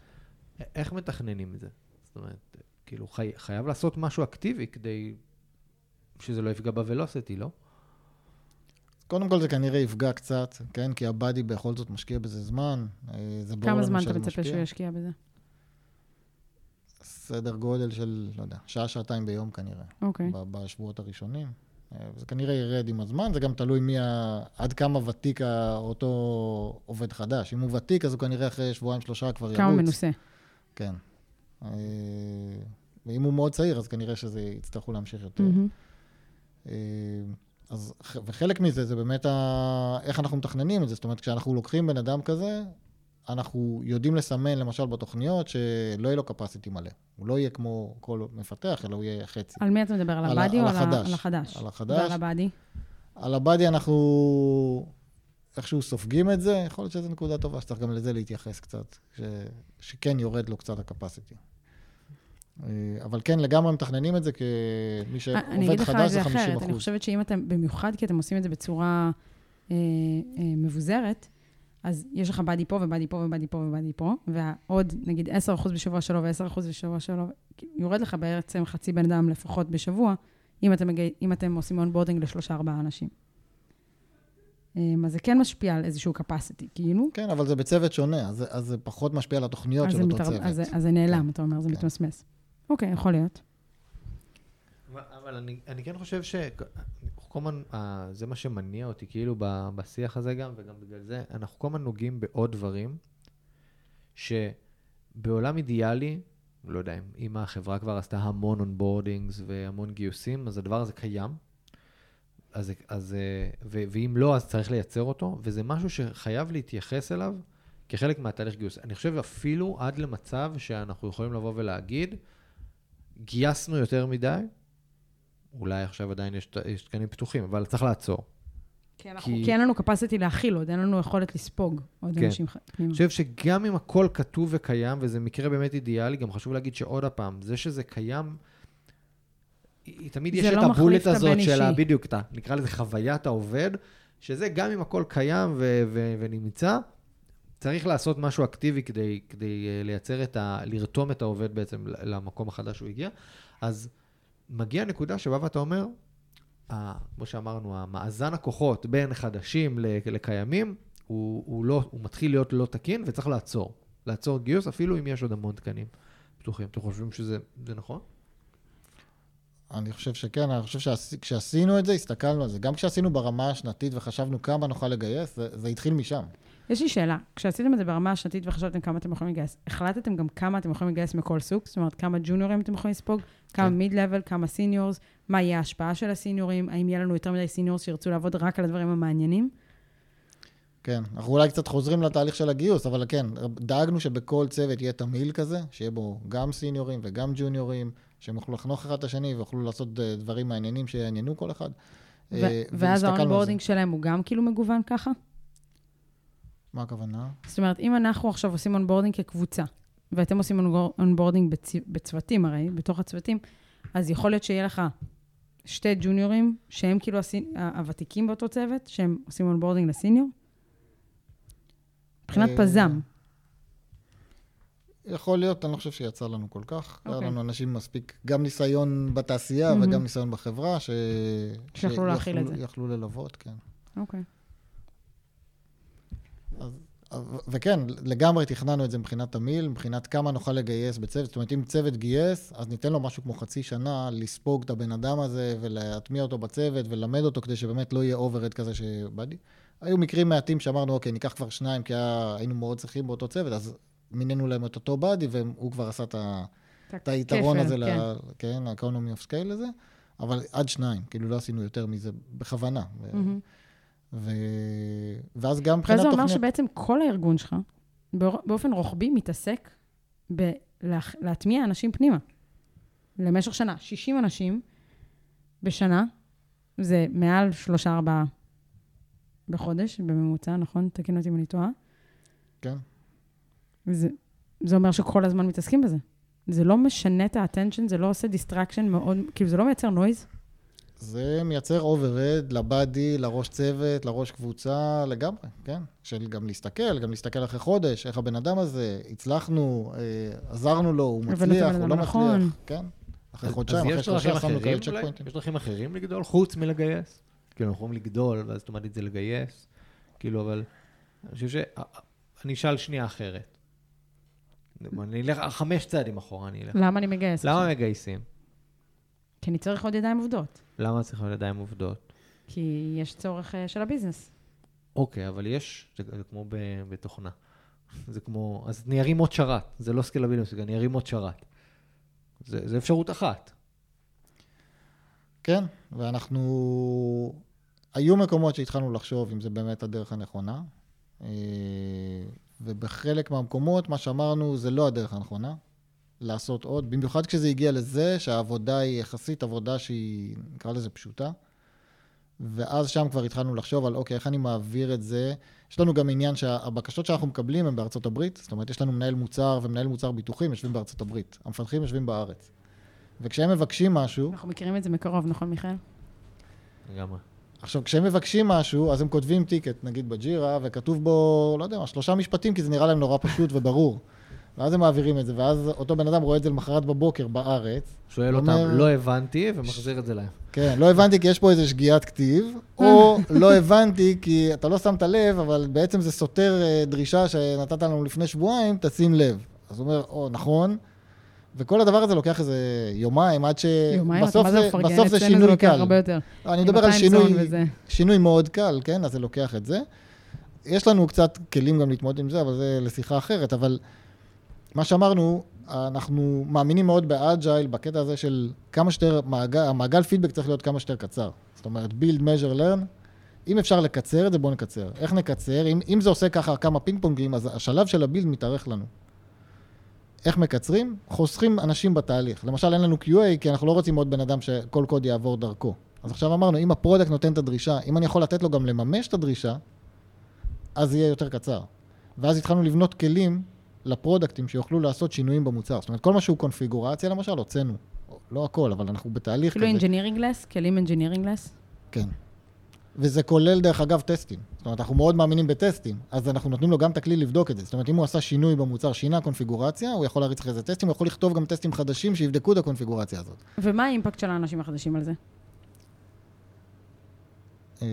איך מתכננים את זה? זאת אומרת, כאילו, חי... חייב לעשות משהו אקטיבי כדי שזה לא יפגע בוולוסיטי, לא? קודם כל זה כנראה יפגע קצת, כן? כי הבאדי בכל זאת משקיע בזה זמן. אה, זה ברור כמה זמן אתה מצפה. שהוא ישקיע בזה? סדר גודל של, לא יודע, שעה, שעתיים ביום כנראה, אוקיי. ב- בשבועות הראשונים. אה, זה כנראה ירד עם הזמן, זה גם תלוי מי ה... עד כמה ותיק אותו עובד חדש. אם הוא ותיק, אז הוא כנראה אחרי שבועיים, שלושה כבר ירוץ. כמה מנוסה. כן. אה, ואם הוא מאוד צעיר, אז כנראה שזה יצטרכו להמשיך יותר. מהמם. אז, וחלק מזה זה באמת ה... איך אנחנו מתכננים את זה. זאת אומרת, כשאנחנו לוקחים בן אדם כזה, אנחנו יודעים לסמן, למשל, בתוכניות, שלא יהיה לו capacity מלא. הוא לא יהיה כמו כל מפתח, אלא הוא יהיה חצי. על מי אתה מדבר? על הבאדי או על החדש. על החדש? על החדש. ועל הבאדי? על הבאדי אנחנו איכשהו סופגים את זה, יכול להיות שזו נקודה טובה, שצריך גם לזה להתייחס קצת, ש... שכן יורד לו קצת ה-capacity. אה, אבל כן, לגמרי מתכננים את זה כמי אני שעובד אגיד לך את חדש זה זה 50 אחרת. אני חושבת שאם אתם, במיוחד כי אתם עושים את זה בצורה אה, אה, מבוזרת, אז יש לך באדי פה ובאדי פה ובאדי פה ובאדי פה, ועוד נגיד 10% בשבוע שלו ו-10% בשבוע שלו, יורד לך בעצם חצי בן אדם לפחות בשבוע, אם אתם, מגיע, אם אתם עושים onboarding לשלושה-ארבעה אנשים. אה, אז זה כן משפיע על איזשהו capacity, כאילו. כן, אבל זה בצוות שונה, אז, זה- אז זה פחות משפיע על התוכניות של זה, אותו מתערב, צוות. אז, זה- אז זה נעלם, כן. אתה אומר, זה כן. מתמסמס. אוקיי, יכול להיות. אבל- אני, אני כן חושב ש... כל הזמן, אה, זה מה שמניע אותי, כאילו, בשיח הזה גם, וגם בגלל זה, אנחנו כל הזמן נוגעים בעוד דברים, שבעולם אידיאלי, לא יודע, אם- החברה כבר עשתה המון אונבורדינגס והמון גיוסים, אז הדבר הזה קיים. אז, אז, אה, ו, ואם לא, אז צריך לייצר אותו, וזה משהו שחייב להתייחס אליו כחלק מהתהליך גיוס. אני חושב אפילו עד למצב שאנחנו יכולים לבוא ולהגיד, גייסנו יותר מדי, אולי עכשיו עדיין יש, יש תקנים פתוחים, אבל צריך לעצור. כי, אנחנו, כי- כי אין לנו capacity להכיל עוד, אין לנו יכולת לספוג עוד כן. אנשים ח- פנימה. אני חושב שגם אם הכל כתוב וקיים, וזה מקרה באמת אידיאלי, גם חשוב להגיד שעוד הפעם, זה שזה קיים, היא- תמיד יש זה את לא הבולט הזאת של ה... בדיוק, נקרא לזה חוויית העובד, שזה גם אם הכל קיים ו- ו- ונמצא, צריך לעשות משהו אקטיבי כדי, כדי אה, לייצר את ה... לרתום את העובד בעצם למקום החדש שהוא הגיע. אז מגיעה נקודה שבה ואתה אומר, ה- כמו שאמרנו, המאזן הכוחות בין חדשים לקיימים, הוא, הוא, לא, הוא מתחיל להיות לא תקין וצריך לעצור. לעצור גיוס, אפילו אם יש עוד המון תקנים פתוחים. אתם חושבים שזה זה נכון? אני חושב שכן, אני חושב שכשעשינו את זה, הסתכלנו על זה. גם כשעשינו ברמה השנתית וחשבנו כמה נוכל לגייס, זה, זה התחיל משם. יש לי שאלה, כשעשיתם את זה ברמה השנתית וחשבתם כמה אתם יכולים לגייס, החלטתם גם כמה אתם יכולים לגייס מכל סוג? זאת אומרת, כמה ג'וניורים אתם יכולים לספוג, כמה כן. mid-level, כמה seniors, מה יהיה ההשפעה של הסיניורים, האם יהיה לנו יותר מדי seniors שירצו לעבוד רק על הדברים המעניינים? כן, אנחנו אולי קצת חוזרים לתהליך של הגיוס, אבל כן, דאגנו שבכל צוות יהיה תמהיל כזה, שיהיה בו גם סיניורים וגם ג'וניורים, שהם יוכלו לחנוך אחד את השני ויוכלו לעשות אה, דברים מעניינים שיעניינו כל אחד. ו- אה, ואז על זה. ה onboarding שלהם הוא גם כאילו מגוון ככה? מה הכוונה? זאת אומרת, אם אנחנו עכשיו עושים onboarding כקבוצה, ואתם עושים onboarding בצ... בצוותים הרי, בתוך הצוותים, אז יכול להיות שיהיה לך שתי ג'וניורים, שהם כאילו הסי... הוותיקים באותו צוות, שהם עושים onboarding ל senior? מבחינת אה, פזם. יכול להיות, אני לא חושב שיצא לנו כל כך. היה אוקיי. לנו אנשים מספיק, גם ניסיון בתעשייה מהמם. וגם ניסיון בחברה, ש... שיכלו להכיל את זה. יכלו ללוות, כן. אוקיי. אז, אז- וכן, לגמרי תכננו את זה מבחינת תמהיל, מבחינת כמה נוכל לגייס בצוות. זאת אומרת, אם צוות גייס, אז ניתן לו משהו כמו חצי שנה לספוג את הבן אדם הזה ולהטמיע אותו בצוות וללמד אותו כדי שבאמת לא יהיה overhead כזה ש buddy. היו מקרים מעטים שאמרנו, אוקיי, ניקח כבר שניים, כי היה, היינו מאוד צריכים באותו צוות, אז מינינו להם את אותו buddy, והוא כבר עשה את, ה, את היתרון כפל, הזה, כן. ל, כן, ה-economy of scale הזה, אבל עד שניים, כאילו לא עשינו יותר מזה בכוונה. מהמם. ו... ואז גם מבחינת ואז זה. אומר שבעצם כל הארגון שלך, באופן רוחבי, מתעסק להטמיע אנשים פנימה. למשך שנה. 60 אנשים בשנה, זה מעל שלושה-ארבעה בחודש, בממוצע, נכון? תקן אותי אם אני טועה. כן. זה, זה אומר שכל הזמן מתעסקים בזה. זה לא משנה את ה attention, זה לא עושה distraction מאוד, כאילו זה לא מייצר noise. זה מייצר overhead ל buddy, לראש צוות, לראש קבוצה, לגמרי, כן? של גם להסתכל, גם להסתכל אחרי חודש, איך הבן אדם הזה, הצלחנו, אה, עזרנו לו, הוא מצליח, הוא לא נכון. מצליח, כן? אחרי חודשיים, אחרי שלושה, שמנו כאלה צ'ק פוינטים. יש דרכים אחרים לגדול חוץ מלגייס? כאילו, אנחנו יכולים לגדול, ואז אוטומטית זה לגייס, כאילו, אבל אני חושב ש... אני אשאל שנייה אחרת. אני אלך חמש צעדים אחורה, אני אלך. למה אני מגייס? למה מגייסים? כי אני צריך עוד ידיים עובדות. למה צריך עוד ידיים עובדות? כי יש צורך uh, של הביזנס. אוקיי, אבל יש, זה, זה כמו ב, בתוכנה. זה כמו, אז אני ארים עוד שרת, זה לא סקלבילוס, אני ארים עוד שרת. זה, זה אפשרות אחת. כן, ואנחנו... היו מקומות שהתחלנו לחשוב אם זה באמת הדרך הנכונה, אה, ובחלק מהמקומות, מה שאמרנו, זה לא הדרך הנכונה. לעשות עוד, במיוחד כשזה הגיע לזה שהעבודה היא יחסית עבודה שהיא, נקרא לזה פשוטה. ואז שם כבר התחלנו לחשוב על, אוקיי, איך אני מעביר את זה. יש לנו גם עניין שהבקשות שאנחנו מקבלים הן בארצות הברית, זאת אומרת, יש לנו מנהל מוצר ומנהל מוצר ביטוחים יושבים בארצות הברית. המפתחים יושבים בארץ. וכשהם מבקשים משהו... אנחנו מכירים את זה מקרוב, נכון, מיכאל? לגמרי. עכשיו, כשהם מבקשים משהו, אז הם כותבים טיקט, נגיד בג'ירה, וכתוב בו, לא יודע מה, שלושה משפטים, כי זה נראה להם נורא פשוט וברור. ואז הם מעבירים את זה, ואז אותו בן אדם רואה את זה למחרת בבוקר בארץ. שואל אותם, אומר, לא הבנתי, ומחזיר את זה להם. כן, לא הבנתי כי יש פה איזו שגיאת כתיב, או *laughs* לא הבנתי כי אתה לא שמת לב, אבל בעצם זה סותר אה, דרישה שנתת לנו לפני שבועיים, תשים לב. אז הוא אומר, או, נכון. וכל הדבר הזה לוקח איזה יומיים, עד ש... יומיים? זה, בסוף זה שינוי קל. הרבה יותר. לא, אני מדבר על שינוי, שינוי מאוד קל, כן? אז זה לוקח את זה. יש לנו קצת כלים גם להתמודד עם זה, אבל זה לשיחה אחרת. אבל מה שאמרנו, אנחנו מאמינים מאוד ב agile, בקטע הזה של כמה שיותר, מעגל, המעגל פידבק צריך להיות כמה שיותר קצר. זאת אומרת, build, measure, learn. אם אפשר לקצר את זה, בואו נקצר. איך נקצר? אם, אם זה עושה ככה כמה פינג פונגים, אז השלב של ה build מתארך לנו. איך מקצרים? חוסכים אנשים בתהליך. למשל, אין לנו QA, כי אנחנו לא רוצים עוד בן אדם שכל קוד יעבור דרכו. אז עכשיו אמרנו, אם ה product נותן את הדרישה, אם אני יכול לתת לו גם לממש את הדרישה, אז יהיה יותר קצר. ואז התחלנו לבנות כלים לפרודקטים שיוכלו לעשות שינויים במוצר. זאת אומרת, כל מה שהוא קונפיגורציה, למשל, הוצאנו. לא הכל, אבל אנחנו בתהליך כזה. כאילו engineering less? כלים engineering less? כן. וזה כולל, דרך אגב, טסטים. זאת אומרת, אנחנו מאוד מאמינים בטסטים, אז אנחנו נותנים לו גם את הכלי לבדוק את זה. זאת אומרת, אם הוא עשה שינוי במוצר, שינה קונפיגורציה, הוא יכול להריץ אחרי זה טסטים, הוא יכול לכתוב גם טסטים חדשים שיבדקו את הקונפיגורציה הזאת. ומה האימפקט של האנשים החדשים על זה? אה,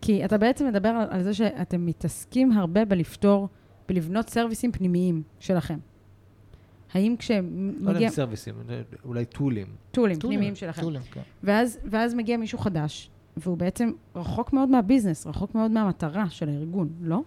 כי אתה בעצם מדבר על זה שאתם מתעסקים הרבה בלפתור, בלבנות סרוויסים פנימיים שלכם. האם כשמגיע... לא יודע סרוויסים, אולי טולים. טולים, פנימיים שלכם. טולים, כן. ואז, ואז מגיע מישהו חדש, והוא בעצם רחוק מאוד מהביזנס, רחוק מאוד מהמטרה של הארגון, לא?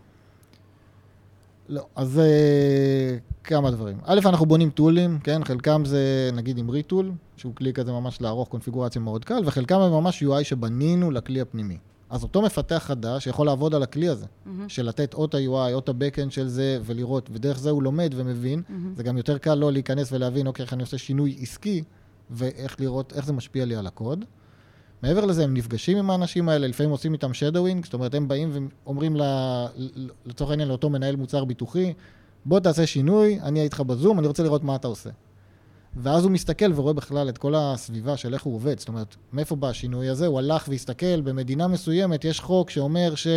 לא, אז uh, כמה דברים. א', אנחנו בונים טולים, כן? חלקם זה נגיד עם ריטול, שהוא כלי כזה ממש לערוך קונפיגורציה מאוד קל, וחלקם הם ממש UI שבנינו לכלי הפנימי. אז אותו מפתח חדש יכול לעבוד על הכלי הזה, mm-hmm. של לתת או את ה-UI או את ה-Backend של זה ולראות, ודרך זה הוא לומד ומבין. Mm-hmm. זה גם יותר קל לו להיכנס ולהבין, אוקיי, איך אני עושה שינוי עסקי, ואיך לראות, איך זה משפיע לי על הקוד. מעבר לזה, הם נפגשים עם האנשים האלה, לפעמים עושים איתם shadowing, זאת אומרת, הם באים ואומרים לצורך העניין לאותו מנהל מוצר ביטוחי, בוא תעשה שינוי, אני אהיה איתך בזום, אני רוצה לראות מה אתה עושה. ואז הוא מסתכל ורואה בכלל את כל הסביבה של איך הוא עובד. זאת אומרת, מאיפה בא השינוי הזה? הוא הלך והסתכל, במדינה מסוימת יש חוק שאומר ש...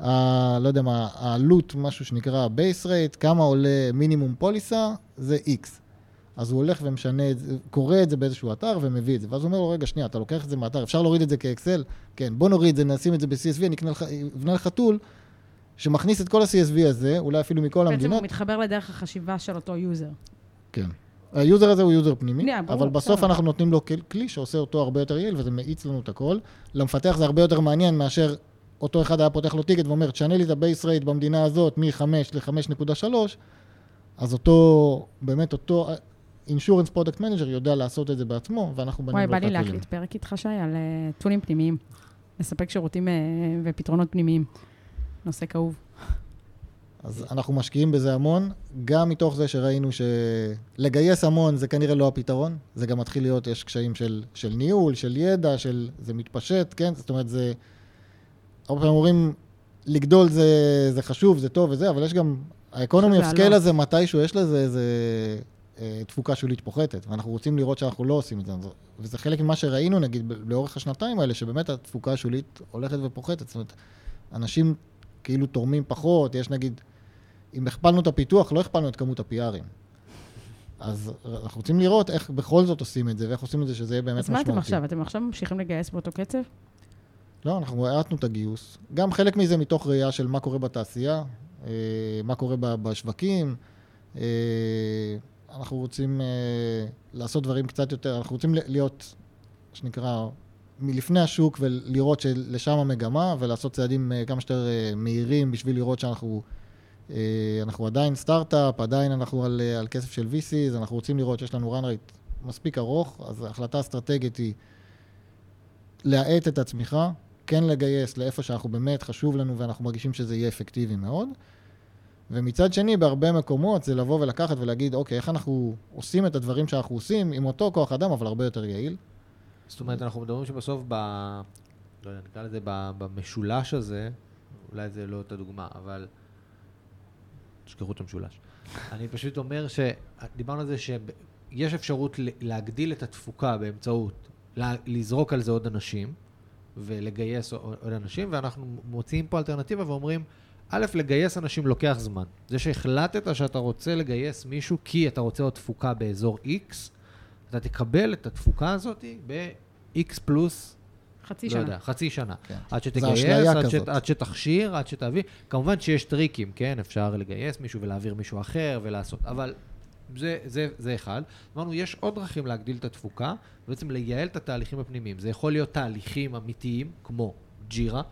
ה, לא יודע מה, העלות, משהו שנקרא base rate, כמה עולה מינימום פוליסה, זה X. אז הוא הולך ומשנה את זה, קורא את זה באיזשהו אתר ומביא את זה. ואז הוא אומר לו, רגע, שנייה, אתה לוקח את זה מהאתר, אפשר להוריד את זה כאקסל? כן, בוא נוריד את זה, נשים את זה ב-CSV, אני אבנה לך tool שמכניס את כל ה-CSV הזה, אולי אפילו מכל המדינות. בעצם הוא מתחבר לדרך החשיבה של אותו user. כן. ה user הזה הוא user פנימי, yeah, אבל בסוף אנחנו נותנים לו כלי שעושה אותו הרבה יותר יעיל, וזה מאיץ לנו את הכל. למפתח זה הרבה יותר מעניין מאשר אותו אחד היה פותח לו ticket ואומר, תשנה לי את ה base rate במדינה הזאת מ-5 ל-5.3, אז אותו, באמת אותו insurance product manager יודע לעשות את זה בעצמו, ואנחנו בונים לו את הכלים. וואי, בא לי להקליט פרק איתך, שי, על אה, טולים פנימיים. לספק שירותים אה, ופתרונות פנימיים. נושא כאוב. אז אנחנו משקיעים בזה המון, גם מתוך זה שראינו שלגייס המון זה כנראה לא הפתרון, זה גם מתחיל להיות, יש קשיים של, של ניהול, של ידע, של זה מתפשט, כן? זאת אומרת, זה... הרבה פעמים אומרים, לגדול זה, זה חשוב, זה טוב וזה, אבל יש גם, ה economy of scale הזה, מתישהו יש לזה איזה אה, תפוקה שולית פוחתת, ואנחנו רוצים לראות שאנחנו לא עושים את זה. וזה חלק ממה שראינו, נגיד, לאורך השנתיים האלה, שבאמת התפוקה השולית הולכת ופוחתת. זאת אומרת, אנשים כאילו תורמים פחות, יש נגיד, אם הכפלנו את הפיתוח, לא הכפלנו את כמות ה-PRים. אז אנחנו רוצים לראות איך בכל זאת עושים את זה, ואיך עושים את זה שזה יהיה באמת משמעותי. אז מה אתם עכשיו? אתם עכשיו ממשיכים לגייס באותו קצב? לא, אנחנו האטנו את הגיוס. גם חלק מזה מתוך ראייה של מה קורה בתעשייה, אה, מה קורה בשווקים. אה, אנחנו רוצים אה, לעשות דברים קצת יותר, אנחנו רוצים להיות, שנקרא, מלפני השוק ולראות שלשם המגמה, ולעשות צעדים כמה שיותר מהירים בשביל לראות שאנחנו אנחנו עדיין סטארט-אפ, עדיין אנחנו על, על כסף של VC, אז אנחנו רוצים לראות שיש לנו run rate מספיק ארוך, אז ההחלטה האסטרטגית היא להאט את הצמיחה, כן לגייס לאיפה שאנחנו באמת חשוב לנו ואנחנו מרגישים שזה יהיה אפקטיבי מאוד. ומצד שני, בהרבה מקומות זה לבוא ולקחת ולהגיד, אוקיי, איך אנחנו עושים את הדברים שאנחנו עושים עם אותו כוח אדם, אבל הרבה יותר יעיל. זאת אומרת, אנחנו מדברים שבסוף, ב... לא יודע, נקרא לזה במשולש הזה, אולי זה לא אותה דוגמה, אבל תשכחו את המשולש. אני פשוט אומר שדיברנו על זה שיש אפשרות להגדיל את התפוקה באמצעות, לזרוק על זה עוד אנשים, ולגייס עוד אנשים, ואנחנו מוציאים פה אלטרנטיבה ואומרים, א', לגייס אנשים לוקח זמן. זה שהחלטת שאתה רוצה לגייס מישהו כי אתה רוצה עוד תפוקה באזור X, אתה תקבל את התפוקה הזאת ב-X פלוס, חצי לא שנה. יודע, חצי שנה. כן. עד שתגייס, עד, ש, עד שתכשיר, עד שתביא. כמובן שיש טריקים, כן? אפשר לגייס מישהו ולהעביר מישהו אחר ולעשות, אבל זה, זה, זה אחד. אמרנו, יש עוד דרכים להגדיל את התפוקה, ובעצם לייעל את התהליכים הפנימיים. זה יכול להיות תהליכים אמיתיים, כמו ג'ירה,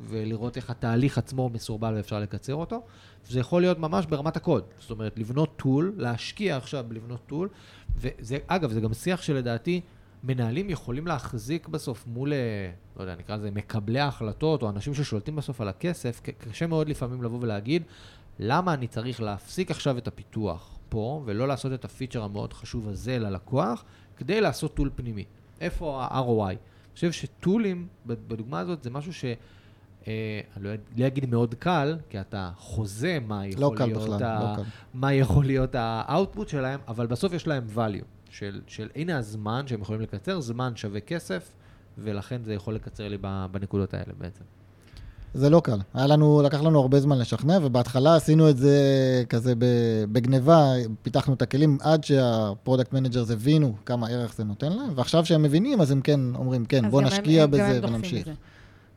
ולראות איך התהליך עצמו מסורבל ואפשר לקצר אותו. זה יכול להיות ממש ברמת הקוד. זאת אומרת, לבנות טול, להשקיע עכשיו בלבנות טול, וזה, אגב, זה גם שיח שלדעתי מנהלים יכולים להחזיק בסוף מול, אה, לא יודע, נקרא לזה מקבלי ההחלטות, או אנשים ששולטים בסוף על הכסף, קשה מאוד לפעמים לבוא ולהגיד, למה אני צריך להפסיק עכשיו את הפיתוח פה, ולא לעשות את הפיצ'ר המאוד חשוב הזה ללקוח, כדי לעשות טול פנימי. איפה ה-ROI? אני חושב שטולים, בדוגמה הזאת, זה משהו ש... אה, אני לא, לא אגיד מאוד קל, כי אתה חוזה מה יכול לא להיות, בכלל, ה... לא מה יכול להיות האאוטפוט שלהם, אבל בסוף יש להם value של, של הנה הזמן שהם יכולים לקצר, זמן שווה כסף, ולכן זה יכול לקצר לי בנקודות האלה בעצם. זה לא קל. היה לנו, לקח לנו הרבה זמן לשכנע, ובהתחלה עשינו את זה כזה בגניבה, פיתחנו את הכלים עד שה product managers הבינו כמה ערך זה נותן להם, ועכשיו שהם מבינים, אז הם כן אומרים, כן, בוא נשקיע הם, בזה ונמשיך. בזה.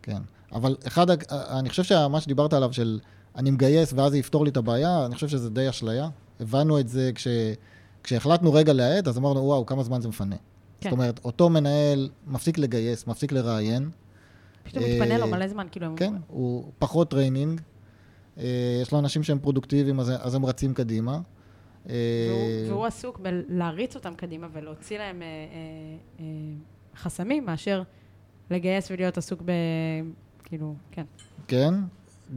כן. אבל אחד, אני חושב שמה שדיברת עליו של אני מגייס ואז זה יפתור לי את הבעיה, אני חושב שזה די אשליה. הבנו את זה כש, כשהחלטנו רגע להאט, אז אמרנו, וואו, כמה זמן זה מפנה. כן. זאת אומרת, אותו מנהל מפסיק לגייס, מפסיק לראיין, פתאום מתפנה לו מלא זמן, כאילו... כן, הוא פחות training. אה, יש לו אנשים שהם פרודוקטיביים, אז הם רצים קדימה. אה, והוא עסוק בלהריץ אותם קדימה ולהוציא להם אה, חסמים, מאשר לגייס ולהיות עסוק ב... כאילו, כן. כן.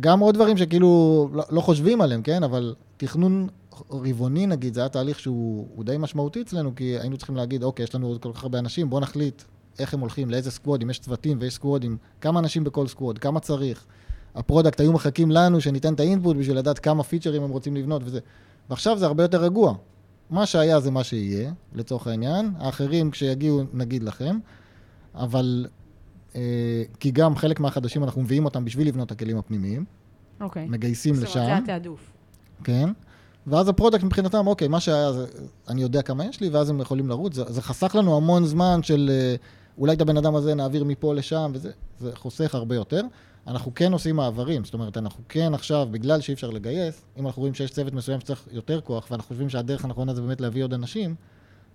גם עוד דברים שכאילו לא, לא חושבים עליהם, כן? אבל תכנון רבעוני, נגיד, זה היה תהליך שהוא די משמעותי אצלנו, כי היינו צריכים להגיד, אוקיי, יש לנו עוד כל כך הרבה אנשים, בואו נחליט איך הם הולכים, לאיזה squad, אם יש צוותים ויש סקוודים, כמה אנשים בכל squad, כמה צריך. ה product היו מחכים לנו שניתן את ה input בשביל לדעת כמה פיצ'רים הם רוצים לבנות וזה. ועכשיו זה הרבה יותר רגוע. מה שהיה זה מה שיהיה, לצורך העניין. האחרים, כשיגיעו, נגיד לכם. אבל, אה, כי גם חלק מהחדשים, אנחנו מביאים אותם בשביל לבנות את הכלים הפנימיים. אוקיי. מגייסים לשם. זאת אומרת, זה התעדוף. כן. ואז ה product מבחינתם, אוקיי, מה שהיה, זה, אני יודע כמה יש לי, ואז הם יכולים לרוץ. זה, זה חסך לנו המון זמן של... אה, אולי את הבן אדם הזה נעביר מפה לשם, וזה זה חוסך הרבה יותר. אנחנו כן עושים מעברים, זאת אומרת, אנחנו כן עכשיו, בגלל שאי אפשר לגייס, אם אנחנו רואים שיש צוות מסוים שצריך יותר כוח, ואנחנו חושבים שהדרך הנכונה זה באמת להביא עוד אנשים,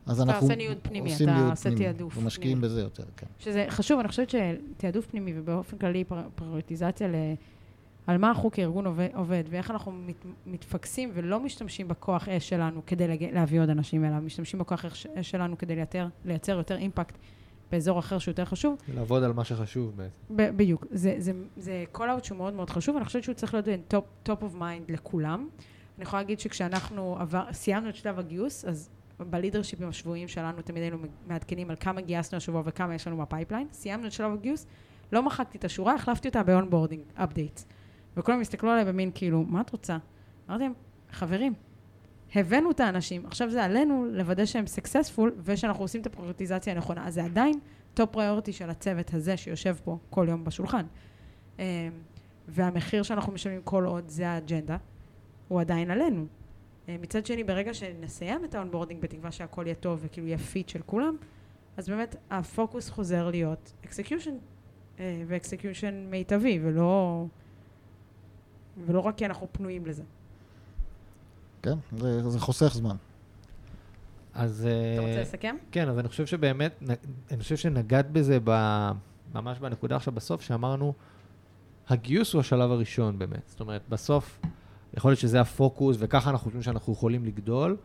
אז אנחנו עושים ניוד פנימי, אתה עושה תעדוף. ומשקיעים בזה יותר, כן. שזה חשוב, אני חושבת שתעדוף פנימי, ובאופן כללי פריוריטיזציה ל... על מה אנחנו כארגון עובד, ואיך אנחנו מת, מתפקסים ולא משתמשים בכוח אש שלנו כדי להביא עוד אנשים אליו, משתמשים בכוח אש שלנו כדי לייצר, לייצר יותר אימפקט באזור אחר שהוא יותר חשוב. לעבוד על מה שחשוב בעצם. בדיוק. זה, זה, זה call out שהוא מאוד מאוד חשוב, אני חושבת שהוא צריך להיות top, top of mind לכולם. אני יכולה להגיד שכשאנחנו עבר, סיימנו את שלב הגיוס, אז בלידרשיפים השבועיים שלנו תמיד היינו מעדכנים על כמה גייסנו השבוע וכמה יש לנו ב pipeline. סיימנו את שלב הגיוס, לא מחקתי את השורה, החלפתי אותה ב onboarding updates. וכולם הסתכלו עליי במין כאילו, מה את רוצה? אמרתי להם, חברים, הבאנו את האנשים, עכשיו זה עלינו לוודא שהם סקסספול ושאנחנו עושים את הפריורטיזציה הנכונה. אז זה עדיין top priority של הצוות הזה שיושב פה כל יום בשולחן. אמ, והמחיר שאנחנו משלמים כל עוד זה האג'נדה, הוא עדיין עלינו. אה, מצד שני, ברגע שנסיים את ה onboarding בתקווה שהכל יהיה טוב וכאילו יהיה fit של כולם, אז באמת הפוקוס חוזר להיות execution אה, ו execution מיטבי, ולא, ולא רק כי אנחנו פנויים לזה. כן, זה, זה חוסך זמן. אז... אתה רוצה לסכם? כן, אז אני חושב שבאמת, אני חושב שנגעת בזה ב, ממש בנקודה עכשיו בסוף, שאמרנו, הגיוס הוא השלב הראשון באמת. זאת אומרת, בסוף, יכול להיות שזה הפוקוס, וככה אנחנו חושבים שאנחנו יכולים לגדול,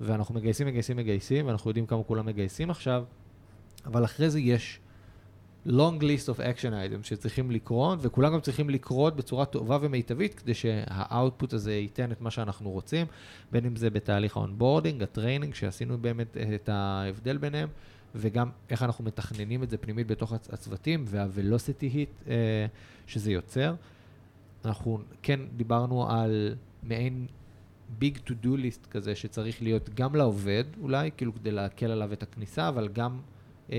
ואנחנו מגייסים, מגייסים, מגייסים, ואנחנו יודעים כמה כולם מגייסים עכשיו, אבל אחרי זה יש long list of action items שצריכים לקרות, וכולם גם צריכים לקרות בצורה טובה ומיטבית, כדי שה output הזה ייתן את מה שאנחנו רוצים, בין אם זה בתהליך ה onboarding, ה training, שעשינו באמת את ההבדל ביניהם, וגם איך אנחנו מתכננים את זה פנימית בתוך הצוותים, וה-velocity hit אה, שזה יוצר. אנחנו כן דיברנו על מעין ביג to do list כזה שצריך להיות גם לעובד אולי, כאילו כדי להקל עליו את הכניסה, אבל גם אה,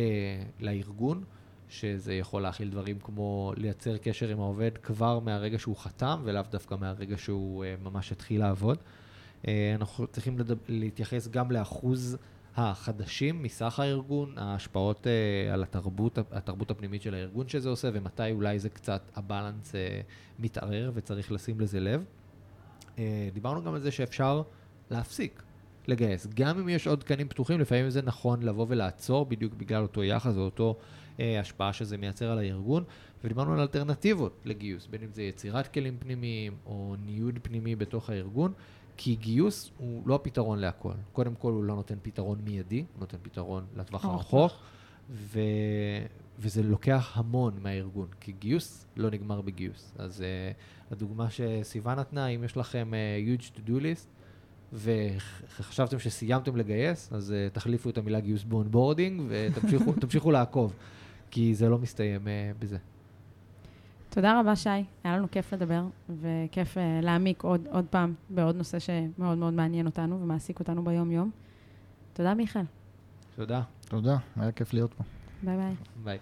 לארגון. שזה יכול להכיל דברים כמו לייצר קשר עם העובד כבר מהרגע שהוא חתם, ולאו דווקא מהרגע שהוא uh, ממש התחיל לעבוד. Uh, אנחנו צריכים לדבר, להתייחס גם לאחוז החדשים מסך הארגון, ההשפעות uh, על התרבות, התרבות הפנימית של הארגון שזה עושה, ומתי אולי זה קצת, הבלנס uh, מתערער וצריך לשים לזה לב. Uh, דיברנו גם על זה שאפשר להפסיק לגייס. גם אם יש עוד תקנים פתוחים, לפעמים זה נכון לבוא ולעצור בדיוק בגלל אותו יחס או אותו אה, השפעה שזה מייצר על הארגון, ודיברנו על אלטרנטיבות לגיוס, בין אם זה יצירת כלים פנימיים או ניוד פנימי בתוך הארגון, כי גיוס הוא לא הפתרון להכל. קודם כל הוא לא נותן פתרון מיידי, הוא נותן פתרון לטווח הרחוק, ו... וזה לוקח המון מהארגון, כי גיוס לא נגמר בגיוס. אז אה, הדוגמה שסיוון נתנה, אם יש לכם אה, huge to do list, וחשבתם שסיימתם לגייס, אז אה, תחליפו את המילה גיוס ב onboarding ותמשיכו *laughs* לעקוב. כי זה לא מסתיים אה, בזה. תודה רבה, שי. היה לנו כיף לדבר, וכיף אה, להעמיק עוד, עוד פעם בעוד נושא שמאוד מאוד מעניין אותנו ומעסיק אותנו ביום-יום. תודה, מיכאל. תודה. תודה, היה כיף להיות פה. ביי ביי. ביי.